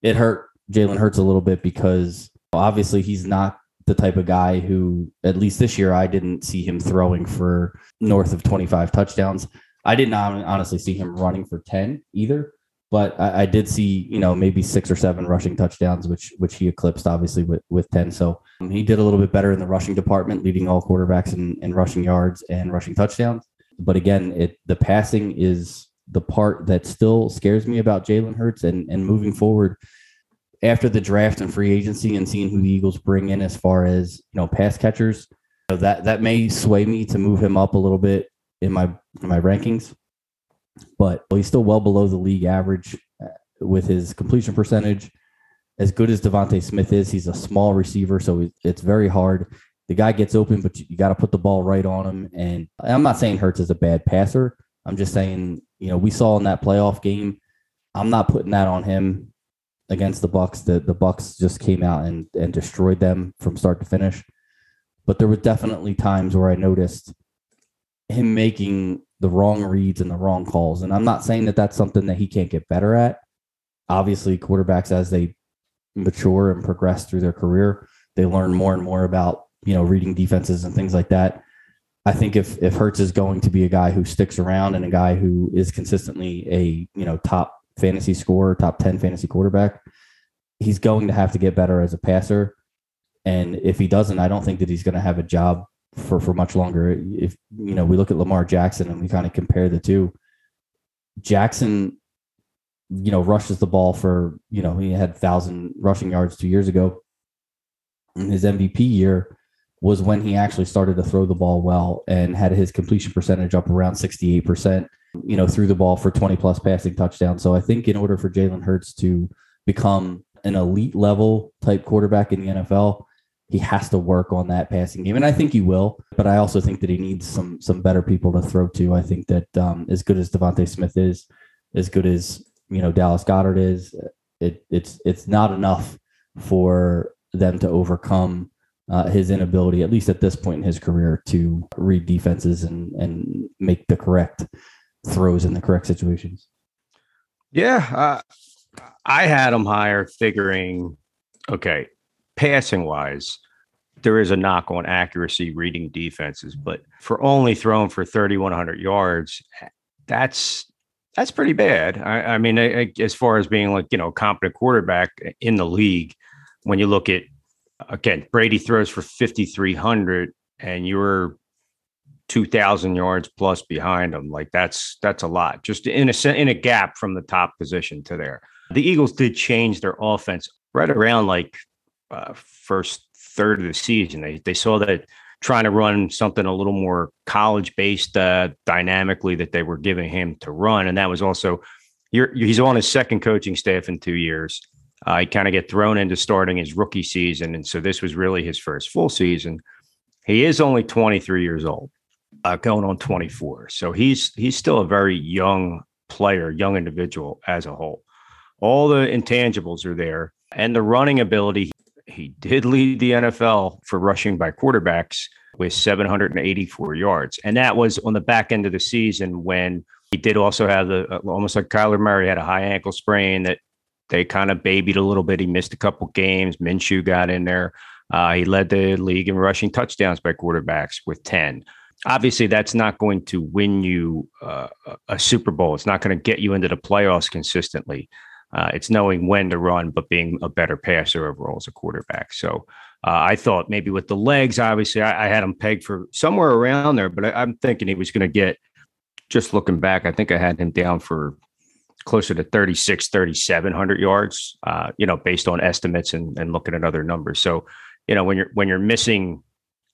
it hurt Jalen Hurts a little bit because obviously he's not the type of guy who, at least this year, I didn't see him throwing for north of 25 touchdowns. I did not honestly see him running for 10 either, but I, I, did see, you know, maybe six or seven rushing touchdowns, which which he eclipsed obviously with, with 10. So um, he did a little bit better in the rushing department, leading all quarterbacks in, in rushing yards and rushing touchdowns. But again, it the passing is the part that still scares me about Jalen Hurts and, and moving forward after the draft and free agency and seeing who the Eagles bring in as far as you know pass catchers. You know, that that may sway me to move him up a little bit in my in my rankings, but he's still well below the league average uh, with his completion percentage. As good as DeVonta Smith is, he's a small receiver, so it's very hard. the guy gets open, but you, got to put the ball right on him. And I'm not saying Hurts is a bad passer. I'm just saying, you know, we saw in that playoff game. I'm not putting that on him against the Bucks. The the Bucks just came out and and destroyed them from start to finish. But there were definitely times where I noticed him making the wrong reads and the wrong calls. And I'm not saying that that's something that he can't get better at. Obviously, quarterbacks as they mature and progress through their career, they learn more and more about you know reading defenses and things like that. I think if if Hurts is going to be a guy who sticks around and a guy who is consistently a you know top fantasy scorer, top ten fantasy quarterback, he's going to have to get better as a passer. And if he doesn't, I don't think that he's going to have a job for for much longer. If you know, we look at Lamar Jackson and we kind of compare the two. Jackson, you know, rushes the ball for you know he had thousand rushing yards two years ago. His MVP year was when he actually started to throw the ball well and had his completion percentage up around sixty eight percent. You know, threw the ball for twenty plus passing touchdowns. So I think in order for Jalen Hurts to become an elite level type quarterback in the NFL, he has to work on that passing game, and I think he will. But I also think that he needs some some better people to throw to. I think that um, as good as DeVonta Smith is, as good as you know Dallas Goedert is, it it's it's not enough for them to overcome uh, his inability, at least at this point in his career, to read defenses and and make the correct throws in the correct situations. Yeah, uh, I had him higher, figuring, okay, passing wise, there is a knock on accuracy reading defenses, but for only throwing for 3,100 yards, that's that's pretty bad. I, I mean, I, as far as being like you know competent quarterback in the league, when you look at again, Brady throws for 5,300, and you're 2,000 yards plus behind them. Like that's that's a lot, just in a in a gap from the top position to there. The Eagles did change their offense right around like uh, first third of the season. They they saw that trying to run something a little more college based uh, dynamically that they were giving him to run, and that was also he's on his second coaching staff in two years. Uh, he kind of get thrown into starting his rookie season, and so this was really his first full season. He is only 23 years old, uh, going on 24, so he's he's still a very young player, young individual as a whole. All the intangibles are there, and the running ability he did lead the NFL for rushing by quarterbacks with 784 yards. And that was on the back end of the season when he did also have the uh, almost like Kyler Murray had a high ankle sprain that they kind of babied a little bit. He missed a couple games. Minshew got in there. Uh, he led the league in rushing touchdowns by quarterbacks with 10. Obviously, that's not going to win you uh, a Super Bowl. It's not going to get you into the playoffs consistently. Uh, it's knowing when to run, but being a better passer overall as a quarterback. So uh, I thought maybe with the legs, obviously, I, I had him pegged for somewhere around there, but I, am thinking he was going to get, just looking back, I think I had him down for closer to 36, 3,700 yards, uh, you know, based on estimates and, and looking at other numbers. So, you know, when you're, when you're missing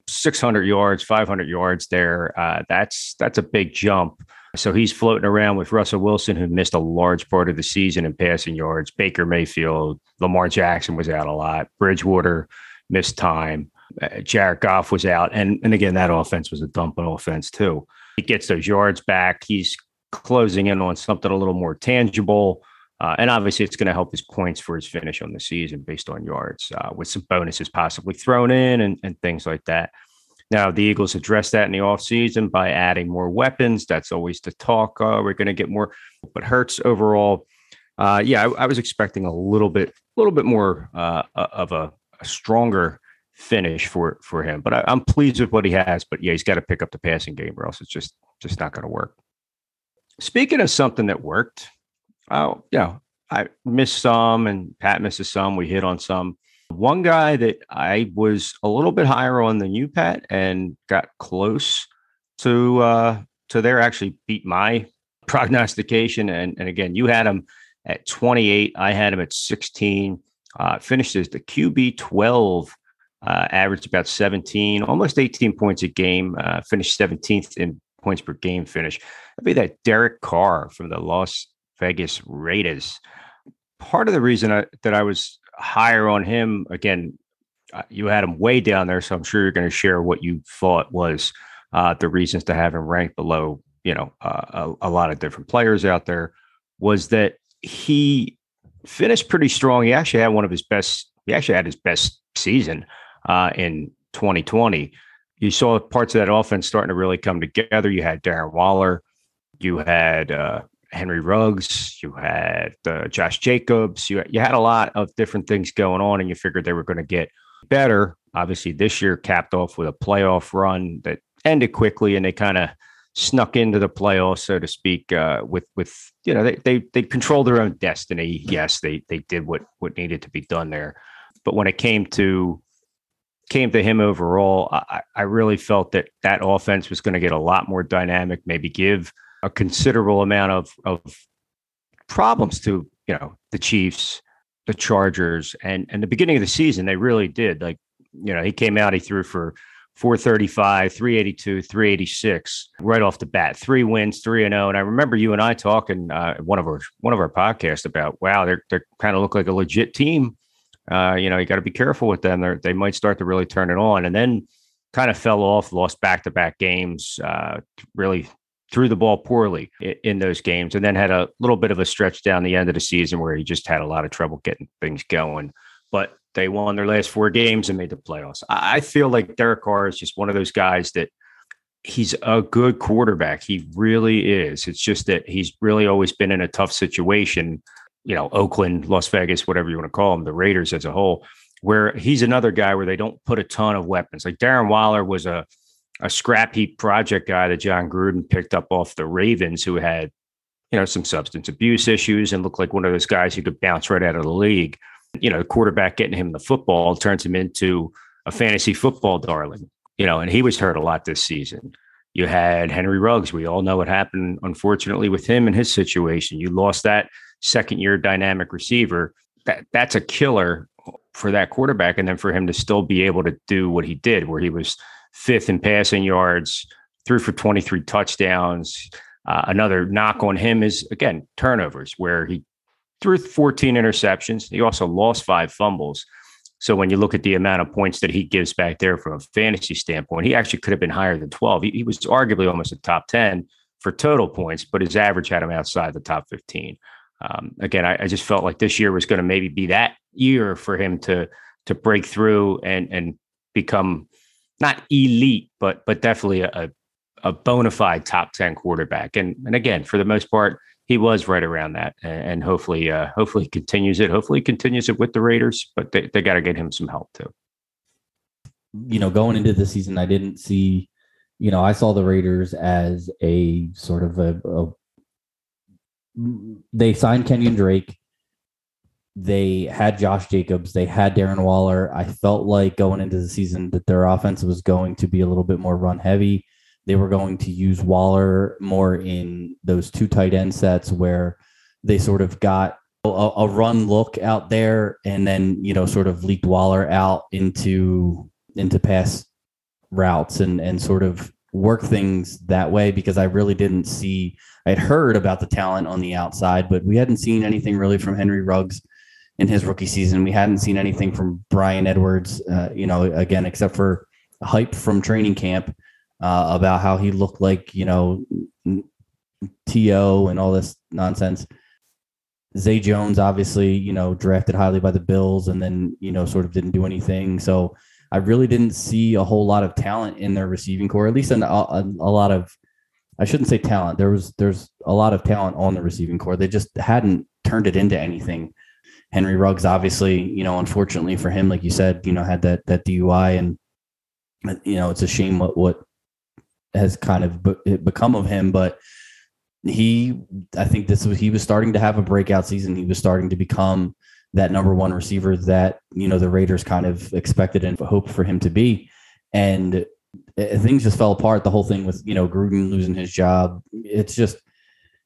600 yards, 500 yards there, uh, that's, that's a big jump so he's floating around with Russell Wilson, who missed a large part of the season in passing yards. Baker Mayfield, Lamar Jackson was out a lot. Bridgewater missed time. Uh, Jared Goff was out. And, and again, that offense was a dumping offense, too. He gets those yards back. He's closing in on something a little more tangible. Uh, and obviously, it's going to help his points for his finish on the season based on yards, uh, with some bonuses possibly thrown in and, and things like that. Now, the Eagles addressed that in the offseason by adding more weapons. That's always the talk. Uh, we're going to get more, but Hurts overall. Uh, yeah, I, I, was expecting a little bit, a little bit more uh, of a, a, stronger finish for for him. But I, am pleased with what he has. But yeah, he's got to pick up the passing game, or else it's just just not going to work. Speaking of something that worked, oh yeah, I missed some, and Pat misses some. We hit on some. One guy that I was a little bit higher on than you, Pat, and got close to uh, to there actually beat my prognostication. And, and again, you had him at 28. I had him at 16. Uh, finished as the QB 12, uh, averaged about 17, almost 18 points a game. Uh, finished 17th in points per game finish. That'd be that Derek Carr from the Las Vegas Raiders. Part of the reason I, that I was higher on him again uh, you had him way down there, so I'm sure you're going to share what you thought was uh, the reasons to have him ranked below, you know, uh, a, a, lot of different players out there. Was that he finished pretty strong? He actually had one of his best. He actually had his best season uh, in 2020. You saw parts of that offense starting to really come together. You had Darren Waller, you had uh, Henry Ruggs, you had uh, Josh Jacobs, you you had a lot of different things going on, and you figured they were going to get better. Obviously, this year capped off with a playoff run that ended quickly, and they kind of snuck into the playoffs, so to speak. Uh, with with you know they they they controlled their own destiny. Yes, they they did what what needed to be done there, but when it came to came to him overall, I, I really felt that that offense was going to get a lot more dynamic, maybe give a considerable amount of, of problems to, you know, the Chiefs, the Chargers, and, and the beginning of the season, they really did. Like, you know, he came out, he threw for 435, 382, 386 right off the bat. Three wins, three and zero. Oh. And I remember you and I talking uh, one of our one of our podcasts about wow, they're they kind of look like a legit team uh, you know, you got to be careful with them. They're, they might start to really turn it on, and then kind of fell off, lost back to back games, uh, really threw the ball poorly in, those games, and then had a little bit of a stretch down the end of the season where he just had a lot of trouble getting things going. But they won their last four games and made the playoffs. I, I feel like Derek Carr is just one of those guys that he's a good quarterback. He really is. It's just that he's really always been in a tough situation you know, Oakland, Las Vegas, whatever you want to call them, the Raiders as a whole, where he's another guy where they don't put a ton of weapons. Like Darren Waller was a a scrap heap project guy that Jon Gruden picked up off the Ravens, who had, you know, some substance abuse issues and looked like one of those guys who could bounce right out of the league. You know, the quarterback getting him the football turns him into a fantasy football darling. You know, and he was hurt a lot this season. You had Henry Ruggs. We all know what happened, unfortunately, with him and his situation. You lost that second year dynamic receiver, that that's a killer for that quarterback. And then for him to still be able to do what he did, where he was fifth in passing yards, threw for 23 touchdowns. Uh, another knock on him is again turnovers, where he threw 14 interceptions. He also lost five fumbles. So when you look at the amount of points that he gives back there from a fantasy standpoint, he actually could have been higher than 12. He, he was arguably almost a top 10 for total points, but his average had him outside the top 15 um, again, I, I, just felt like this year was going to maybe be that year for him to to break through and and become not elite, but but definitely a a bona fide top ten quarterback. And and again, for the most part, he was right around that, and, hopefully uh, hopefully continues it. Hopefully continues it with the Raiders, but they they got to get him some help too. You know, going into the season, I didn't see. You know, I saw the Raiders as a sort of a, a they signed Kenyan Drake. They had Josh Jacobs. They had Darren Waller. I felt like going into the season that their offense was going to be a little bit more run heavy. They were going to use Waller more in those two tight end sets where they sort of got a, a run look out there and then, you know, sort of leaked Waller out into into pass routes and and sort of work things that way because I really didn't see. I'd heard about the talent on the outside, but we hadn't seen anything really from Henry Ruggs in his rookie season. We hadn't seen anything from Bryan Edwards, uh, you know, again, except for hype from training camp uh, about how he looked like, you know, TO and all this nonsense. Zay Jones, obviously, you know, drafted highly by the Bills and then, you know, sort of didn't do anything. So I really didn't see a whole lot of talent in their receiving corps, at least in a, a, a lot of, I shouldn't say talent. There was, there's a lot of talent on the receiving corps. They just hadn't turned it into anything. Henry Ruggs, obviously, you know, unfortunately for him, like you said, you know, had that, that DUI and, you know, it's a shame what, what has kind of be- become of him, but he, I think this was, he was starting to have a breakout season. He was starting to become, that number one receiver that you know the Raiders kind of expected and hoped for him to be, and eh, things just fell apart. The whole thing with you know Gruden losing his job, it's just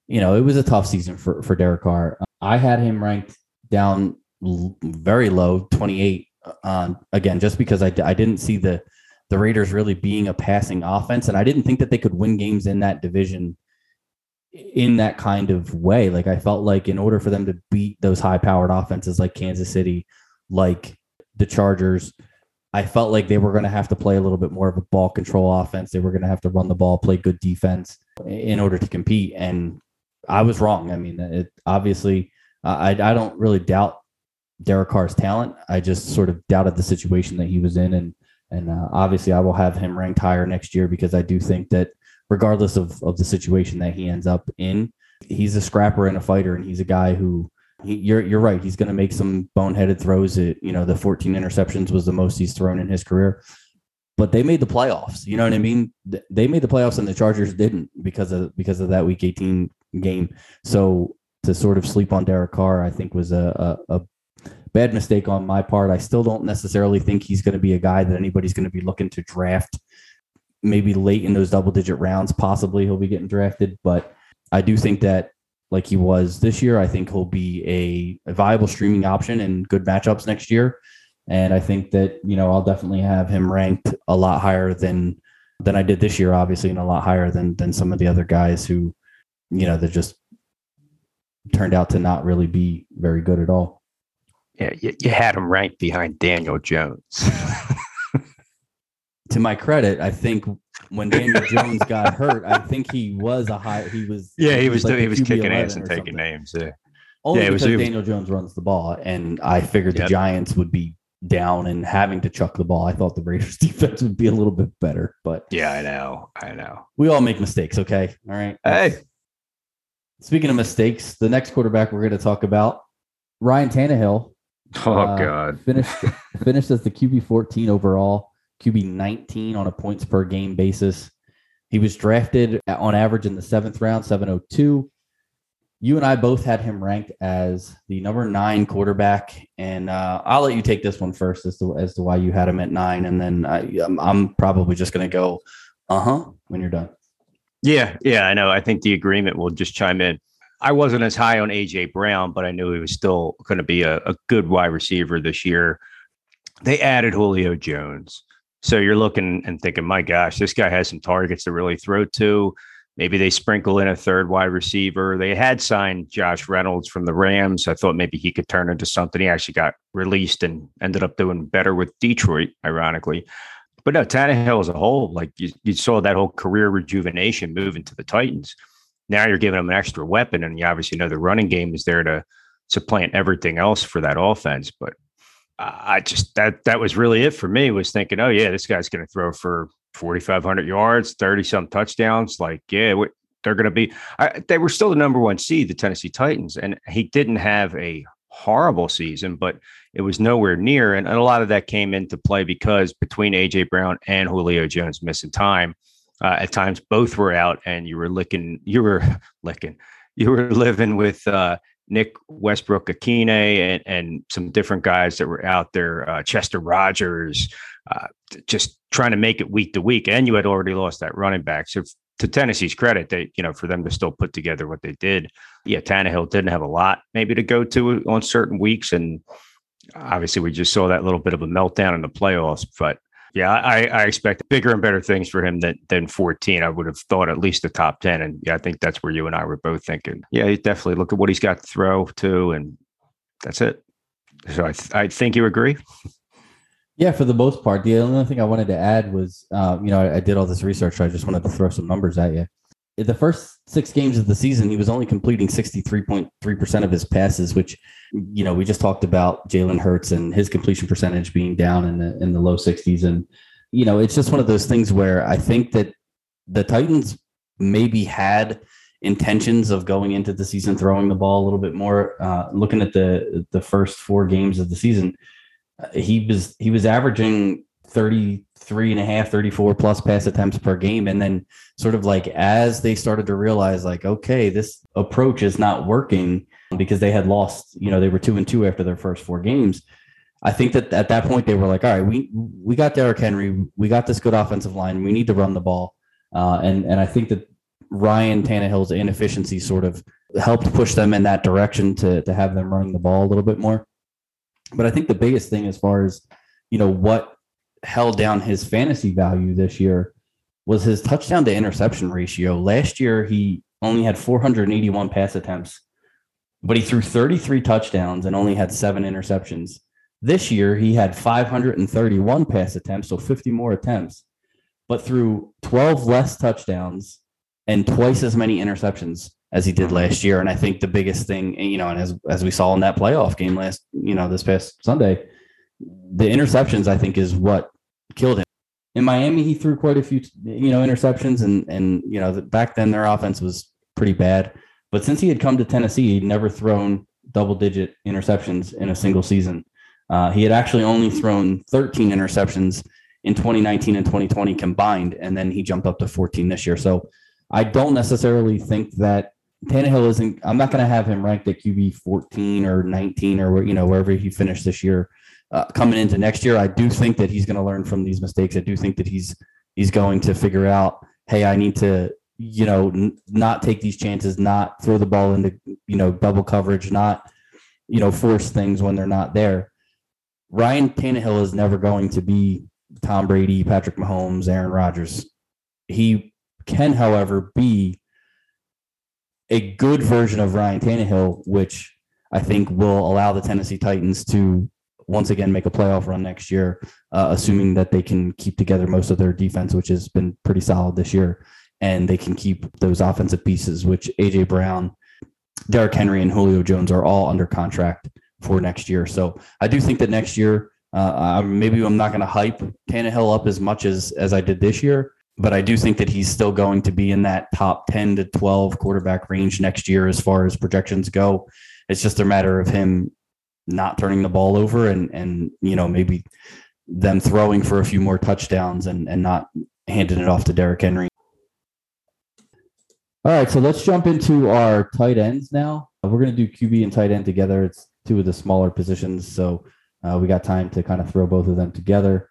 you know it was a tough season for for Derek Carr. I had him ranked down very low, twenty eight. Uh, again, just because I I didn't see the the Raiders really being a passing offense, and I didn't think that they could win games in that division in that kind of way. Like I felt like in order for them to beat those high powered offenses like Kansas City, like the Chargers, I felt like they were going to have to play a little bit more of a ball control offense. They were going to have to run the ball, play good defense in order to compete. And I was wrong. I mean, it obviously, I, I don't really doubt Derek Carr's talent. I just sort of doubted the situation that he was in. And, and uh, obviously, I will have him ranked higher next year because I do think that regardless of, of the situation that he ends up in, he's a scrapper and a fighter. And he's a guy who, he, you're you're right. He's going to make some boneheaded throws. It you know the 14 interceptions was the most he's thrown in his career, but they made the playoffs. You know what I mean? They made the playoffs and the Chargers didn't because of because of that Week 18 game. So to sort of sleep on Derek Carr, I think was a, a, a bad mistake on my part. I still don't necessarily think he's going to be a guy that anybody's going to be looking to draft. Maybe late in those double digit rounds, possibly he'll be getting drafted, but I do think that like he was this year. I think he'll be a, a, viable streaming option and good matchups next year. And I think that you know I'll definitely have him ranked a lot higher than than I did this year, obviously, and a lot higher than than some of the other guys who, you know, that just turned out to not really be very good at all. Yeah, you, you had him ranked behind Daniel Jones. to my credit, I think when Daniel Jones got hurt, I think he was a high. He was. Yeah, he was. Like he was kicking ass and taking names. Yeah. Only yeah, because was, Daniel Jones runs the ball, and I figured yep. the Giants would be down and having to chuck the ball. I thought the Raiders defense would be a little bit better, but yeah, I know, I know. We all make mistakes. Okay, all right. Hey. Speaking of mistakes, the next quarterback we're going to talk about, Ryan Tannehill. Oh uh, God, finished finished as the QB fourteen overall. QB 19 on a points per game basis. He was drafted on average in the seventh round, 702. You and I both had him ranked as the number nine quarterback, and uh, I'll let you take this one first as to as to why you had him at nine, and then I, I'm, I'm probably just going to go, uh huh, when you're done. Yeah, yeah, I know. I think the agreement will just chime in. I wasn't as high on AJ Brown, but I knew he was still going to be a, a good wide receiver this year. They added Julio Jones. So you're looking and thinking, my gosh, this guy has some targets to really throw to. Maybe they sprinkle in a third wide receiver. They had signed Josh Reynolds from the Rams. I thought maybe he could turn into something. He actually got released and ended up doing better with Detroit, ironically. But no, Tannehill as a whole, like you, you saw that whole career rejuvenation moving to the Titans. Now you're giving them an extra weapon, and you obviously know the running game is there to supplant everything else for that offense. But I just that that was really it for me. Was thinking, oh yeah, this guy's going to throw for forty five hundred yards, thirty some touchdowns. Like, yeah, they're going to be. I, they were still the number one seed, the Tennessee Titans, and he didn't have a horrible season, but it was nowhere near. And, and a lot of that came into play because between AJ Brown and Julio Jones missing time, uh, at times both were out, and you were licking, you were licking, you were living with uh, Nick Westbrook-Ikhine and, and some different guys that were out there, uh, Chester Rogers, uh, just trying to make it week to week. And you had already lost that running back. So to Tennessee's credit, they, you know, for them to still put together what they did. Yeah, Tannehill didn't have a lot maybe to go to on certain weeks. And obviously we just saw that little bit of a meltdown in the playoffs, but yeah, I, I expect bigger and better things for him than than 14. I would have thought at least the top 10. And yeah, I think that's where you and I were both thinking. Yeah, definitely look at what he's got to throw to, and that's it. So I, th- I think you agree. Yeah, for the most part. The only thing I wanted to add was, uh, you know, I, I, did all this research, so I just wanted to throw some numbers at you. In the first six games of the season, he was only completing 63.3% of his passes, which you know, we just talked about Jalen Hurts and his completion percentage being down in the in the low 60s. And, you know, it's just one of those things where I think that the Titans maybe had intentions of going into the season throwing the ball a little bit more. Uh, looking at the the first four games of the season, he was he was averaging 33 and a half 34 plus pass attempts per game and then sort of like as they started to realize like okay this approach is not working because they had lost, you know, they were two and two after their first four games. I think that at that point they were like, all right, we we got Derrick Henry, we got this good offensive line, we need to run the ball, uh, and and I think that Ryan Tannehill's inefficiency sort of helped push them in that direction to to have them running the ball a little bit more. But I think the biggest thing as far as you know what held down his fantasy value this year was his touchdown to interception ratio. Last year he only had 481 pass attempts but he threw 33 touchdowns and only had seven interceptions. This year, he had 531 pass attempts, so 50 more attempts, but threw 12 less touchdowns and twice as many interceptions as he did last year. And I think the biggest thing, you know, and as as we saw in that playoff game last, you know, this past Sunday, the interceptions I think is what killed him. In Miami, he threw quite a few, you know, interceptions, and and you know, back then their offense was pretty bad. But since he had come to Tennessee, he'd never thrown double digit interceptions in a single season. Uh, he had actually only thrown 13 interceptions in 2019 and 2020 combined, and then he jumped up to 14 this year. So I don't necessarily think that Tannehill isn't. I'm not going to have him ranked at QB 14 or 19 or you know wherever he finished this year. Uh, coming into next year, I do think that he's going to learn from these mistakes. I do think that he's he's going to figure out, hey, I need to you know n- not take these chances, not throw the ball into you know double coverage, not you know force things when they're not there. Ryan Tannehill is never going to be Tom Brady, Patrick Mahomes, Aaron Rodgers. He can, however, be a good version of Ryan Tannehill, which I think will allow the Tennessee Titans to once again make a playoff run next year, uh, assuming that they can keep together most of their defense, which has been pretty solid this year, and they can keep those offensive pieces, which AJ Brown, Derrick Henry, and Julio Jones are all under contract for next year. So I do think that next year, uh, maybe I'm not going to hype Tannehill up as much as as I did this year, but I do think that he's still going to be in that top 10 to 12 quarterback range next year as far as projections go. It's just a matter of him not turning the ball over and and you know maybe them throwing for a few more touchdowns and and not handing it off to Derrick Henry. All right, so let's jump into our tight ends now. We're going to do QB and tight end together. It's two of the smaller positions, so uh, we got time to kind of throw both of them together.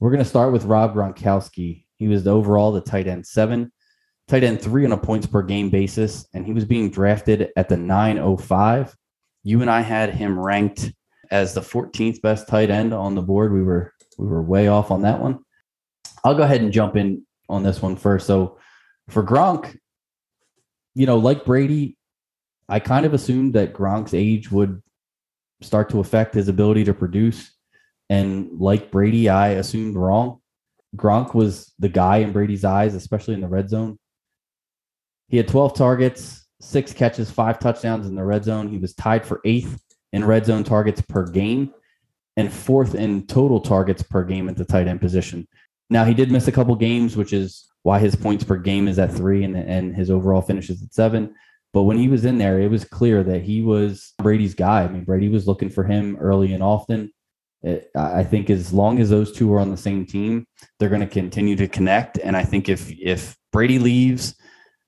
We're going to start with Rob Gronkowski. He was the overall the tight end seven, tight end three on a points per game basis, and he was being drafted at the 905. You and I had him ranked as the 14th best tight end on the board. We were we were way off on that one. I'll go ahead and jump in on this one first. So for Gronk, you know, like Brady, I kind of assumed that Gronk's age would start to affect his ability to produce. And like Brady, I assumed wrong. Gronk was the guy in Brady's eyes, especially in the red zone. He had 12 targets, six catches, five touchdowns in the red zone. He was tied for eighth in red zone targets per game and fourth in total targets per game at the tight end position. Now, he did miss a couple games, which is why his points per game is at three and, and his overall finishes at seven. But when he was in there, it was clear that he was Brady's guy. I mean, Brady was looking for him early and often. It, I think as long as those two are on the same team, they're going to continue to connect. And I think if if Brady leaves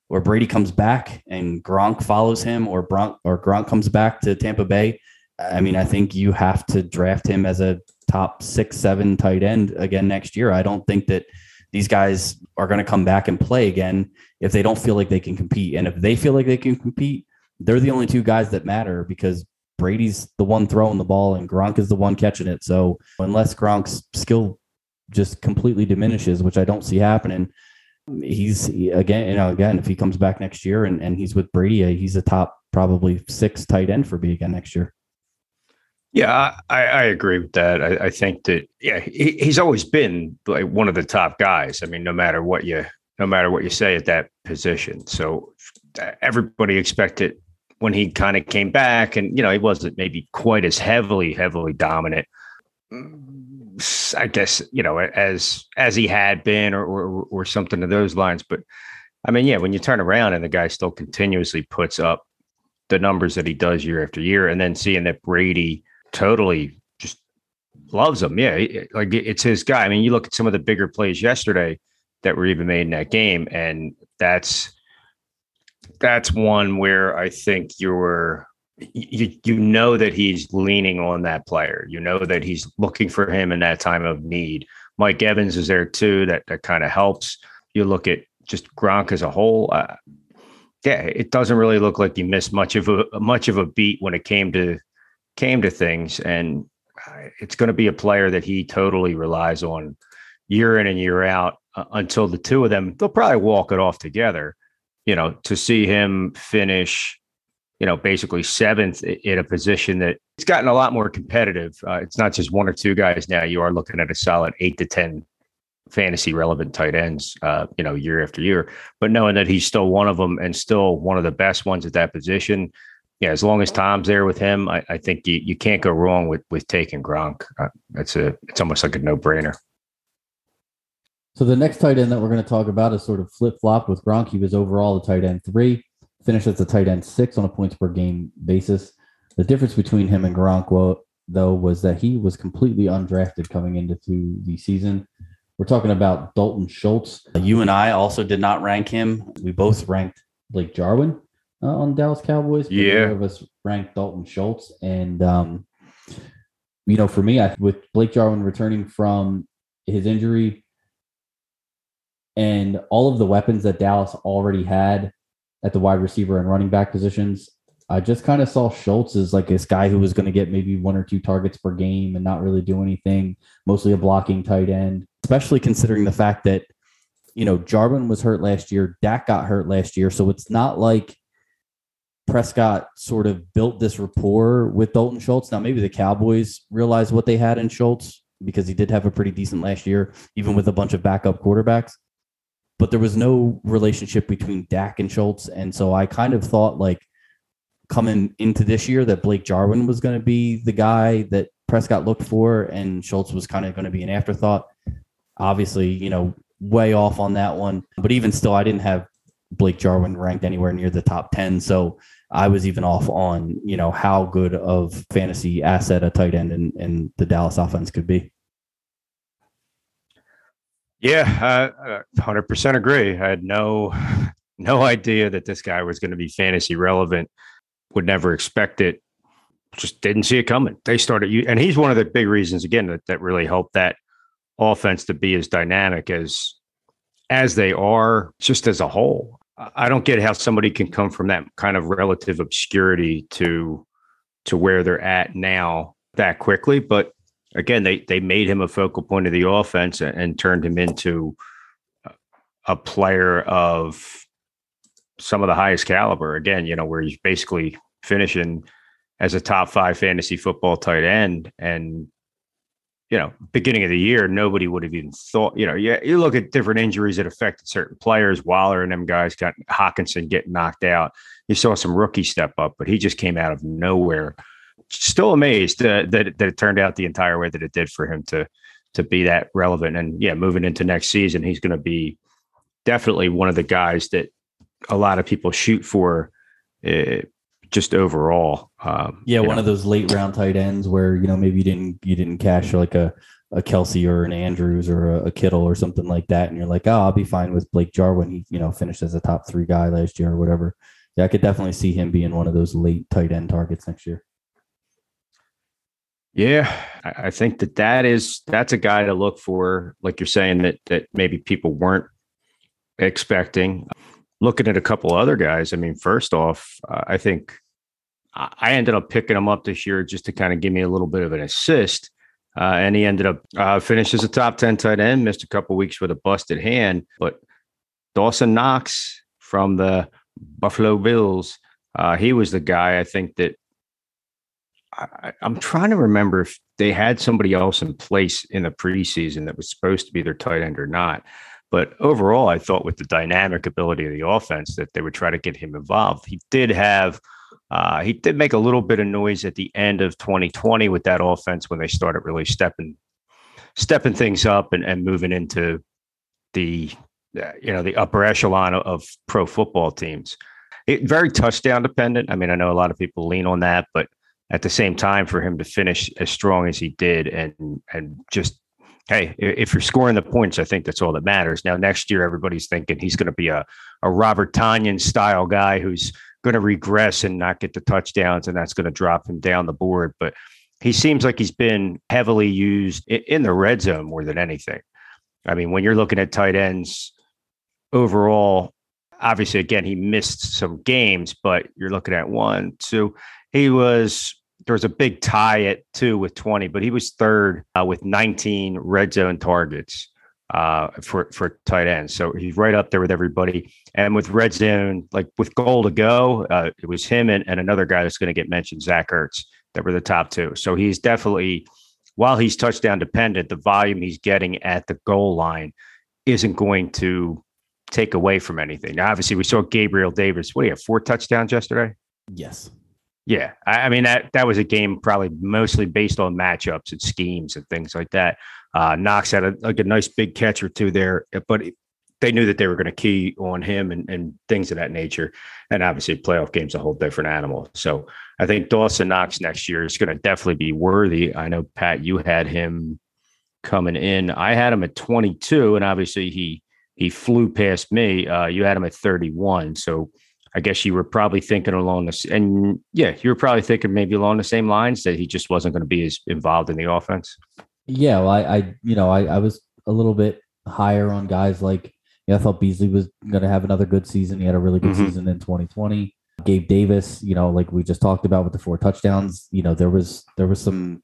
or Brady comes back and Gronk follows him, or Gronk or Gronk comes back to Tampa Bay, I mean, I think you have to draft him as a top six, seven tight end again next year. I don't think that these guys are going to come back and play again if they don't feel like they can compete. And if they feel like they can compete, they're the only two guys that matter because Brady's the one throwing the ball and Gronk is the one catching it. So unless Gronk's skill just completely diminishes, which I don't see happening, he's again, you know, again, if he comes back next year and, and he's with Brady, uh, he's a top probably six tight end for me again next year. Yeah, I, I agree with that. I, I think that yeah, he, he's always been like one of the top guys. I mean, no matter what you no matter what you say at that position. So everybody expected when he kind of came back, and you know, he wasn't maybe quite as heavily, heavily dominant. I guess you know as as he had been, or or, or something of those lines. But I mean, yeah, when you turn around and the guy still continuously puts up the numbers that he does year after year, and then seeing that Brady totally just loves him, yeah, like it's his guy. I mean, you look at some of the bigger plays yesterday that were even made in that game, and that's that's one where I think you're you you know that he's leaning on that player. You know that he's looking for him in that time of need. Mike Evans is there too. That that kind of helps. You look at just Gronk as a whole. Uh, yeah, it doesn't really look like he missed much of a much of a beat when it came to came to things, and uh, it's going to be a player that he totally relies on year in and year out uh, until the two of them they'll probably walk it off together you know, to see him finish, you know, basically seventh in a position that it's gotten a lot more competitive. Uh, it's not just one or two guys now. You are looking at a solid eight to 10 fantasy relevant tight ends, uh, you know, year after year. But knowing that he's still one of them and still one of the best ones at that position, yeah, as long as Tom's there with him, I, I think you, you can't go wrong with with taking Gronk. Uh, it's a it's almost like a no brainer. So the next tight end that we're going to talk about is sort of flip flop with Gronk. He was overall a tight end three, finished as a tight end six on a points per game basis. The difference between him and Gronk, though, was that he was completely undrafted coming into the season. We're talking about Dalton Schultz. You and I also did not rank him. We both ranked Blake Jarwin uh, on Dallas Cowboys. Yeah, of us ranked Dalton Schultz, and um, you know, for me, I, with Blake Jarwin returning from his injury and all of the weapons that Dallas already had at the wide receiver and running back positions, I just kind of saw Schultz as like this guy who was going to get maybe one or two targets per game and not really do anything, mostly a blocking tight end especially considering the fact that you know Jarwin was hurt last year, Dak got hurt last year, so it's not like Prescott sort of built this rapport with Dalton Schultz. Now maybe the Cowboys realized what they had in Schultz because he did have a pretty decent last year, even with a bunch of backup quarterbacks. But there was no relationship between Dak and Schultz, and so I kind of thought like coming into this year that Blake Jarwin was going to be the guy that Prescott looked for, and Schultz was kind of going to be an afterthought obviously, you know, way off on that one. But even still, I didn't have Blake Jarwin ranked anywhere near the top 10. So I was even off on, you know, how good of fantasy asset a tight end in the Dallas offense could be. Yeah, uh, 100% agree. I had no no idea that this guy was going to be fantasy relevant. Would never expect it. Just didn't see it coming. They started you, and he's one of the big reasons again that, that really helped that offense to be as dynamic as as they are just as a whole. I don't get how somebody can come from that kind of relative obscurity to to where they're at now that quickly. But again, they they made him a focal point of the offense and, and turned him into a player of some of the highest caliber. Again, you know, where he's basically finishing as a top five fantasy football tight end and you know, beginning of the year, nobody would have even thought, you know, yeah, you look at different injuries that affected certain players. Waller and them guys got Hockenson getting knocked out. You saw some rookie step up, but he just came out of nowhere. Still amazed uh, that that it turned out the entire way that it did for him to to be that relevant. And yeah, moving into next season, he's going to be definitely one of the guys that a lot of people shoot for. Uh, just overall. Um, yeah, one know. of those late round tight ends where you know maybe you didn't you didn't cash like a a Kelce or an Andrews or a, a, Kittle or something like that, and you're like, oh, I'll be fine with Blake Jarwin. He you know finished as a top three guy last year or whatever. Yeah, I could definitely see him being one of those late tight end targets next year. Yeah, I think that that is that's a guy to look for. Like you're saying that that maybe people weren't expecting looking at a couple other guys, I mean, first off, uh, I think I ended up picking him up this year just to kind of give me a little bit of an assist. Uh, and he ended up uh, as a top 10 tight end, missed a couple weeks with a busted hand. But Dawson Knox from the Buffalo Bills, uh, he was the guy I think that I, am trying to remember if they had somebody else in place in the preseason that was supposed to be their tight end or not. But overall, I thought with the dynamic ability of the offense that they would try to get him involved. He did have, uh, he did make a little bit of noise at the end of 2020 with that offense when they started really stepping, stepping things up and, and moving into the, uh, you know, the upper echelon of, of pro football teams. It, very touchdown dependent. I mean, I know a lot of people lean on that, but at the same time, for him to finish as strong as he did and and just hey, if you're scoring the points, I think that's all that matters. Now, next year, everybody's thinking he's going to be a, a Robert Tonyan style guy who's going to regress and not get the touchdowns, and that's going to drop him down the board. But he seems like he's been heavily used in the red zone more than anything. I mean, when you're looking at tight ends overall, obviously, again, he missed some games, but you're looking at one, two. He was there was a big tie at two with 20, but he was third uh, with 19 red zone targets uh, for for tight ends. So he's right up there with everybody. And with red zone, like with goal to go, uh, it was him and, and another guy that's going to get mentioned, Zach Ertz, that were the top two. So he's definitely, while he's touchdown dependent, the volume he's getting at the goal line isn't going to take away from anything. Now, obviously, we saw Gabriel Davis. What do you have? Four touchdowns yesterday. Yes. Yeah, I, I mean that that was a game probably mostly based on matchups and schemes and things like that. Uh, Knox had a, like a nice big catch or two there, but they knew that they were going to key on him and, and things of that nature. And obviously, playoff game's a whole different animal. So I think Dawson Knox next year is going to definitely be worthy. I know Pat, you had him coming in. I had him at 22, and obviously he he flew past me. Uh, you had him at 31, so I guess you were probably thinking along this, and yeah, you were probably thinking maybe along the same lines that he just wasn't going to be as involved in the offense. Yeah, well, I, I you know, I, I was a little bit higher on guys like yeah, I thought Beasley was going to have another good season. He had a really good mm-hmm. season in 2020. Gabe Davis, you know, like we just talked about with the four touchdowns, you know, there was there was some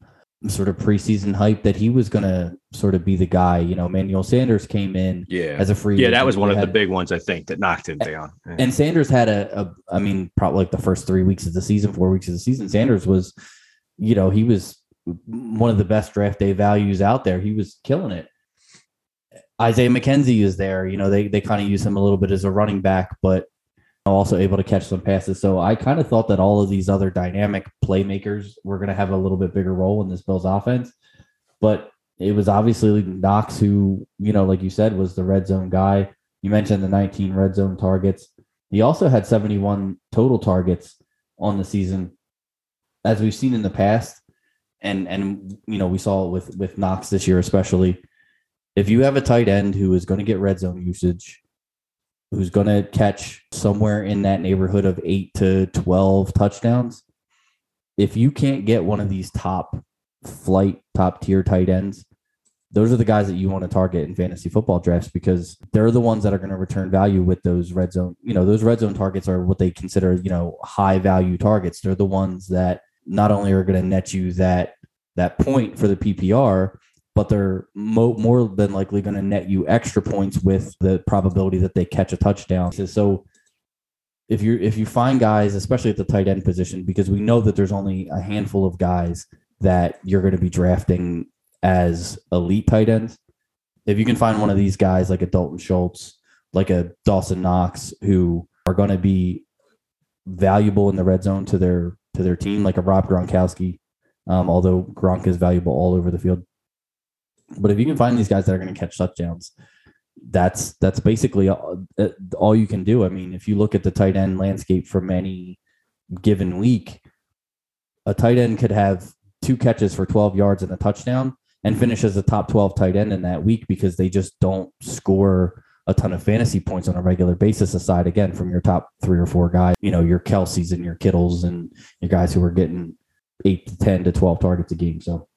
sort of preseason hype that he was going to sort of be the guy. You know, Emmanuel Sanders came in yeah. as a free. Yeah, that was one of had, the big ones I think that knocked him down. Yeah. And Sanders had a, a, I mean, probably like the first three weeks of the season, four weeks of the season, Sanders was, you know, he was one of the best draft day values out there. He was killing it. Isaiah McKenzie is there. You know, they they kind of use him a little bit as a running back, but also able to catch some passes. So I kind of thought that all of these other dynamic playmakers were going to have a little bit bigger role in this Bills offense. But it was obviously Knox who, you know, like you said, was the red zone guy. You mentioned the 19 red zone targets. He also had 71 total targets on the season, as we've seen in the past. And and you know, we saw it with with Knox this year, especially if you have a tight end who is going to get red zone usage, who's going to catch somewhere in that neighborhood of eight to 12 touchdowns, if you can't get one of these top flight, top tier tight ends, those are the guys that you want to target in fantasy football drafts because they're the ones that are going to return value with those red zone. You know, those red zone targets are what they consider, you know, high value targets. They're the ones that not only are going to net you that that point for the PPR, but they're mo- more than likely going to net you extra points with the probability that they catch a touchdown. So if you if you find guys, especially at the tight end position, because we know that there's only a handful of guys that you're going to be drafting as elite tight ends. If you can find one of these guys like a Dalton Schultz, like a Dawson Knox, who are going to be valuable in the red zone to their to their team, like a Rob Gronkowski, um, although Gronk is valuable all over the field. But if you can find these guys that are going to catch touchdowns, that's that's basically all, uh, all you can do. I mean, if you look at the tight end landscape from any given week, a tight end could have two catches for 12 yards and a touchdown and finish as a top 12 tight end in that week because they just don't score a ton of fantasy points on a regular basis aside again from your top three or four guys you know your Kelces and your kittles and your guys who are getting 8 to 10 to 12 targets a game so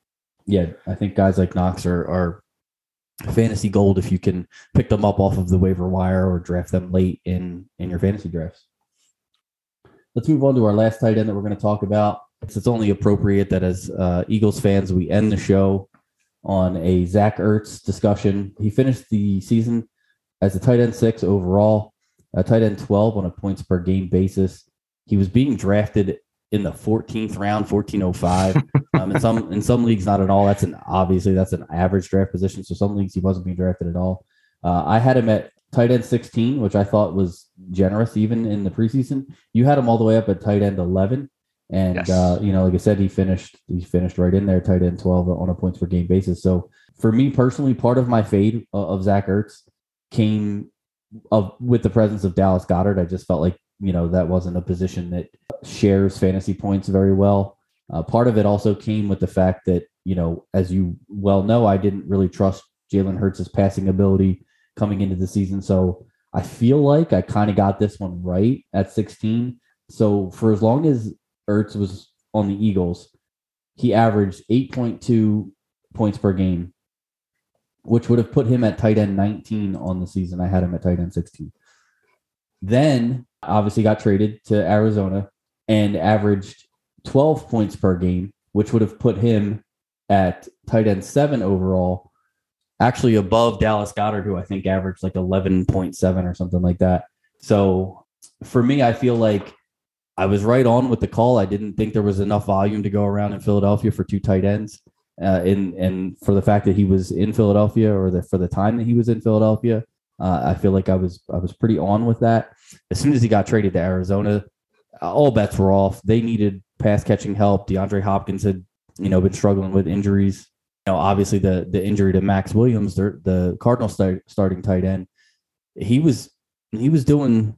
yeah, I think guys like Knox are are fantasy gold if you can pick them up off of the waiver wire or draft them late in in your fantasy drafts. Let's move on to our last tight end that we're going to talk about. It's only appropriate that as uh, Eagles fans, we end the show on a Zach Ertz discussion. He finished the season as a tight end six overall, a tight end 12 on a points per game basis. He was being drafted in the 14th round, 1405. um, in some in some leagues, not at all. That's an obviously that's an average draft position. So some leagues he wasn't being drafted at all. Uh, I had him at tight end 16, which I thought was generous even in the preseason. You had him all the way up at tight end 11. And yes. uh, you know, like I said, he finished he finished right in there, tight end 12 on a points per game basis. So for me personally, part of my fade of Zach Ertz came of with the presence of Dallas Goedert. I just felt like you know that wasn't a position that shares fantasy points very well. Uh, part of it also came with the fact that you know, as you well know, I didn't really trust Jalen Hurts' passing ability coming into the season, so I feel like I kind of got this one right at 16. So for as long as Ertz was on the Eagles, he averaged 8.2 points per game, which would have put him at tight end 19 on the season. I had him at tight end 16. Then obviously got traded to Arizona and averaged 12 points per game, which would have put him at tight end seven overall, actually above Dallas Goedert, who I think averaged like 11.7 or something like that. So for me, I feel like I was right on with the call. I didn't think there was enough volume to go around in Philadelphia for two tight ends. Uh, in and for the fact that he was in Philadelphia or that for the time that he was in Philadelphia, uh, I feel like I was I was pretty on with that. As soon as he got traded to Arizona, all bets were off. They needed pass catching help. DeAndre Hopkins had you know been struggling with injuries. You know, obviously the the injury to Maxx Williams, the, the Cardinal start, starting tight end, he was he was doing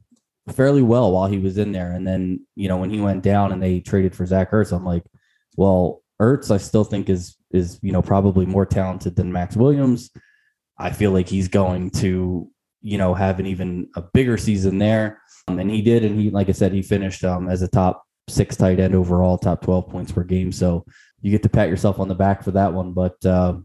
fairly well while he was in there. And then, you know, when he went down and they traded for Zach Ertz, I'm like, well, Ertz, I still think is is you know probably more talented than Maxx Williams. I feel like he's going to you know have an even a bigger season there, um, and he did. And he, like I said, he finished um, as a top six tight end overall, top twelve points per game. So you get to pat yourself on the back for that one. But uh,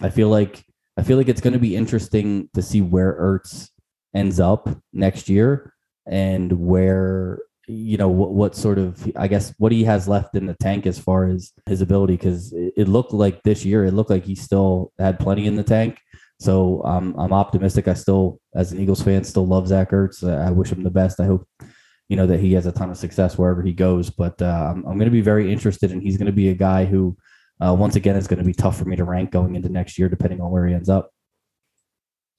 I feel like I feel like it's going to be interesting to see where Ertz ends up next year and where you know what, what sort of i guess what he has left in the tank as far as his ability because it, it, looked like this year it looked like he still had plenty in the tank so um, i'm optimistic. I still as an eagles fan still love zach ertz. I wish him the best. I hope you know that he has a ton of success wherever he goes. But uh, i'm, I'm going to be very interested and he's going to be a guy who uh, once again is going to be tough for me to rank going into next year depending on where he ends up.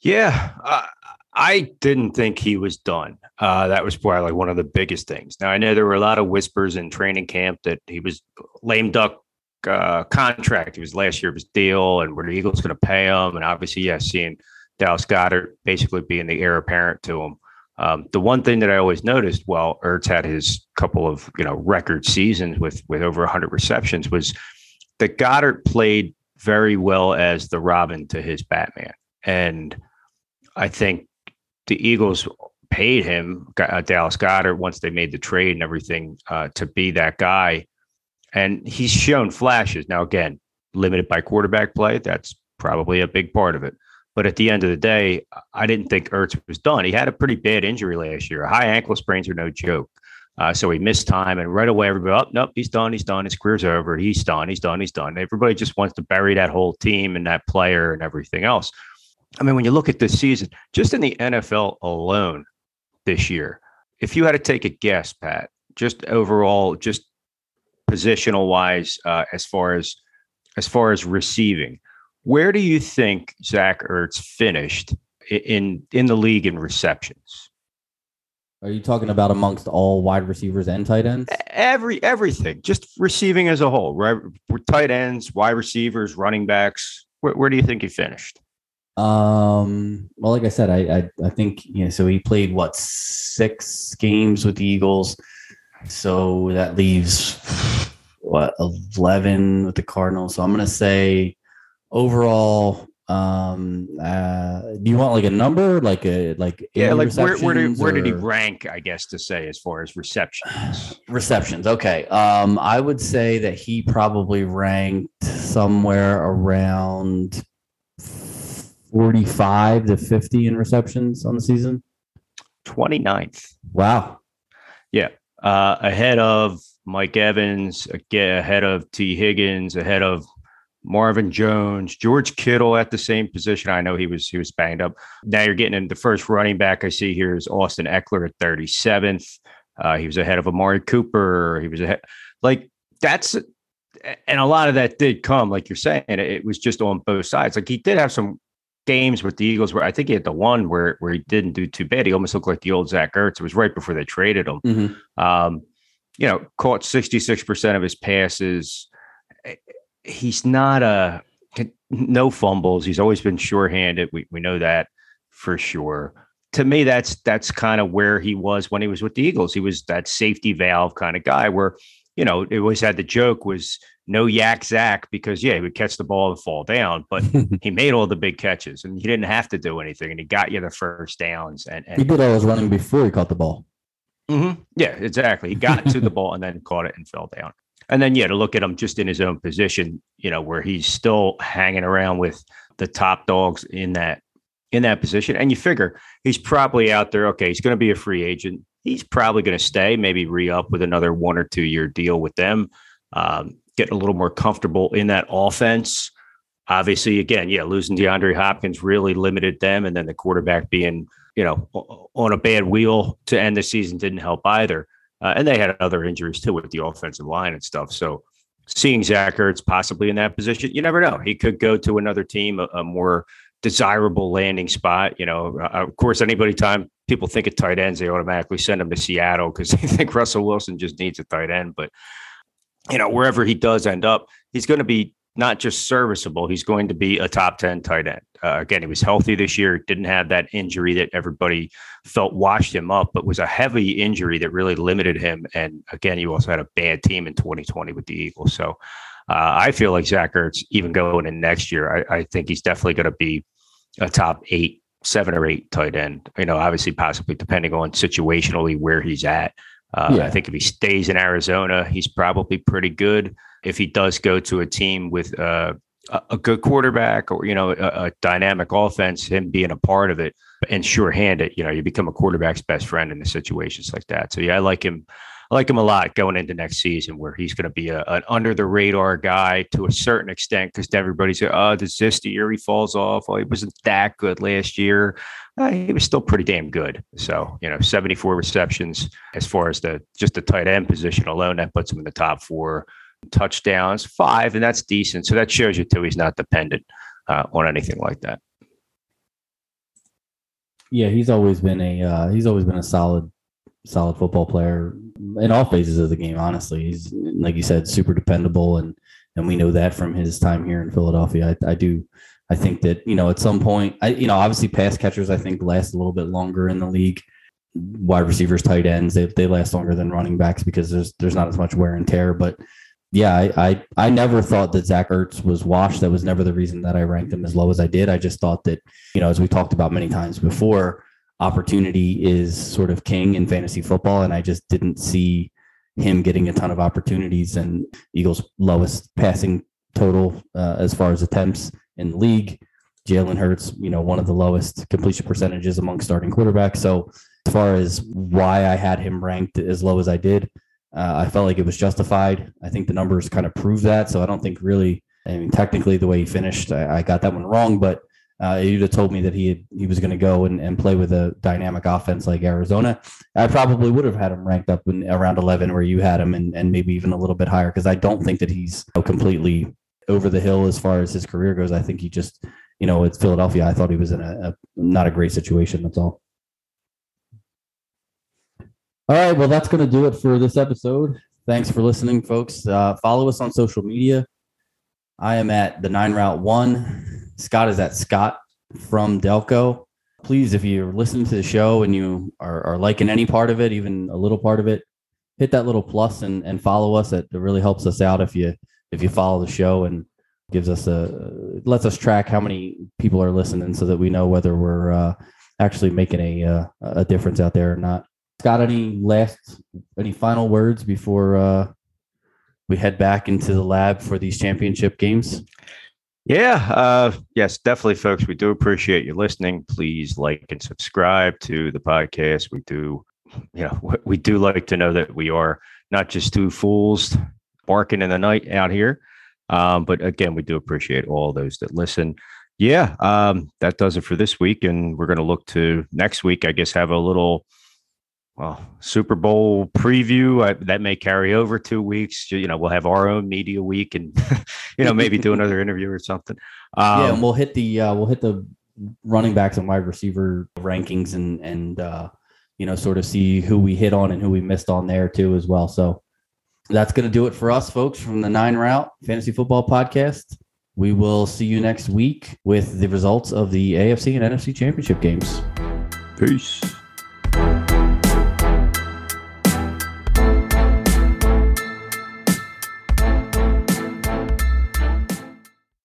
Yeah uh, I didn't think he was done. Uh, that was probably like one of the biggest things. Now I know there were a lot of whispers in training camp that he was lame duck uh, contract. It was last year of his deal, and were the Eagles going to pay him? And obviously, yes, seeing Dallas Goedert basically being the heir apparent to him. Um, the one thing that I always noticed while Ertz had his couple of you know record seasons with with over 100 receptions was that Goedert played very well as the Robin to his Batman, and I think the Eagles paid him, uh, Dallas Goedert once they made the trade and everything, uh, to be that guy. And he's shown flashes. Now, again, limited by quarterback play. That's probably a big part of it. But at the end of the day, I didn't think Ertz was done. He had a pretty bad injury last year. High ankle sprains are no joke. Uh, so he missed time, and right away, everybody, oh, nope, he's done, he's done, his career's over, he's done, he's done, he's done. Everybody just wants to bury that whole team and that player and everything else. I mean, when you look at this season, just in the NFL alone this year, if you had to take a guess, Pat, just overall, just positional wise, uh, as far as as far as receiving, where do you think Zach Ertz finished in in the league in receptions? Are you talking about amongst all wide receivers and tight ends? Every everything, just receiving as a whole, right? Tight ends, wide receivers, running backs. Where, where do you think he finished? Um, well, like I said, I, I, I think you know. So he played what six games with the Eagles, so that leaves what eleven with the Cardinals. So I'm gonna say overall. Um, uh, do you want like a number, like a like yeah, like where where did where did he rank? I guess to say as far as receptions. receptions, okay. Um, I would say that he probably ranked somewhere around 45 to 50 in receptions on the season? 29th. Wow. Yeah. Uh, ahead of Mike Evans, ahead of Tee Higgins, ahead of Marvin Jones, George Kittle at the same position. I know he was he was banged up. Now you're getting in the first running back I see here is Austin Ekeler at 37th. Uh, he was ahead of Amari Cooper. He was ahead. Like that's and a lot of that did come, like you're saying, it was just on both sides. Like he did have some games with the Eagles where I think he had the one where where he didn't do too bad. He almost looked like the old Zach Ertz. It was right before they traded him. Mm-hmm. Um, you know, caught 66% of his passes. He's not a no fumbles. He's always been sure-handed. We we know that for sure. To me, that's that's kind of where he was when he was with the Eagles. He was that safety valve kind of guy where, you know, it always had the joke was no yak Zach because yeah, he would catch the ball and fall down, but he made all the big catches and he didn't have to do anything, and he got you the first downs. And, and he did all his running before he caught the ball. Mm-hmm. Yeah, exactly. He got to the ball and then caught it and fell down. And then yeah, to look at him just in his own position, you know, where he's still hanging around with the top dogs in that in that position, and you figure he's probably out there. Okay, he's going to be a free agent. He's probably going to stay, maybe re up with another one or two year deal with them. Um, getting a little more comfortable in that offense. Obviously, again, yeah, losing DeAndre Hopkins really limited them, and then the quarterback being, you know, on a bad wheel to end the season didn't help either. Uh, and they had other injuries too with the offensive line and stuff. So seeing Zach Ertz possibly in that position, you never know. He could go to another team, a, a more desirable landing spot. You know, uh, of course, anybody time people think of tight ends, they automatically send them to Seattle because they think Russell Wilson just needs a tight end. But you know, wherever he does end up, he's going to be not just serviceable, he's going to be a top 10 tight end. Uh, again, he was healthy this year, didn't have that injury that everybody felt washed him up, but was a heavy injury that really limited him. And again, he also had a bad team in 2020 with the Eagles. So uh, I feel like Zach Ertz, even going in next year, I, I think he's definitely going to be a top eight, seven or eight tight end. You know, obviously, possibly depending on situationally where he's at. Uh, yeah. I think if he stays in Arizona, he's probably pretty good. If he does go to a team with uh, a good quarterback or you know a, a, dynamic offense, him being a part of it and sure-handed, you know, you become a quarterback's best friend in the situations like that. So yeah, I like him. I like him a lot going into next season, where he's going to be a, an under the radar guy to a certain extent because everybody's like, oh, does this the year he falls off? Oh, he wasn't that good last year. Uh, he was still pretty damn good. So you know, seventy four receptions as far as the just the tight end position alone that puts him in the top four touchdowns, five, and that's decent. So that shows you too he's not dependent uh, on anything like that. Yeah, he's always been a uh, he's always been a solid solid football player in all phases of the game. Honestly, he's like you said, super dependable, and and we know that from his time here in Philadelphia. I, I do. I think that you know at some point, I you know obviously pass catchers I think last a little bit longer in the league. Wide receivers, tight ends, they, they last longer than running backs because there's there's not as much wear and tear. But yeah, I, I, I never thought that Zach Ertz was washed. That was never the reason that I ranked him as low as I did. I just thought that you know as we talked about many times before opportunity is sort of king in fantasy football. And I just didn't see him getting a ton of opportunities and Eagles lowest passing total uh, as far as attempts in the league. Jalen Hurts, you know, one of the lowest completion percentages among starting quarterbacks. So as far as why I had him ranked as low as I did, uh, I felt like it was justified. I think the numbers kind of prove that. So I don't think really, I mean, technically the way he finished, I, I got that one wrong, but uh, you'd have told me that he had, he was going to go and, and play with a dynamic offense like Arizona. I probably would have had him ranked up in around 11 where you had him and, and maybe even a little bit higher because I don't think that he's completely over the hill as far as his career goes. I think he just, you know, with Philadelphia, I thought he was in a, a not a great situation. That's all. All right. Well, that's going to do it for this episode. Thanks for listening, folks. Uh, follow us on social media. I am at the nine route one Scott is at Scott from Delco. Please, if you're listening to the show and you are, are liking any part of it, even a little part of it, hit that little plus and, and follow us. It, it really helps us out if you if you follow the show and gives us a lets us track how many people are listening so that we know whether we're uh, actually making a uh, a difference out there or not. Scott, any last any final words before uh, we head back into the lab for these championship games? Yeah. Uh, yes, definitely, folks. We do appreciate you listening. Please like and subscribe to the podcast. We do, you know, we do like to know that we are not just two fools barking in the night out here. Um, but again, we do appreciate all those that listen. Yeah, um, that does it for this week. And we're going to look to next week, I guess, have a little well, Super Bowl preview I, that may carry over two weeks. You know, we'll have our own media week, and you know, maybe do another interview or something. Um, yeah, and we'll hit the uh, we'll hit the running backs and wide receiver rankings, and and uh, you know, sort of see who we hit on and who we missed on there too as well. So that's going to do it for us, folks, from the Nine Route Fantasy Football Podcast. We will see you next week with the results of the AFC and NFC Championship games. Peace.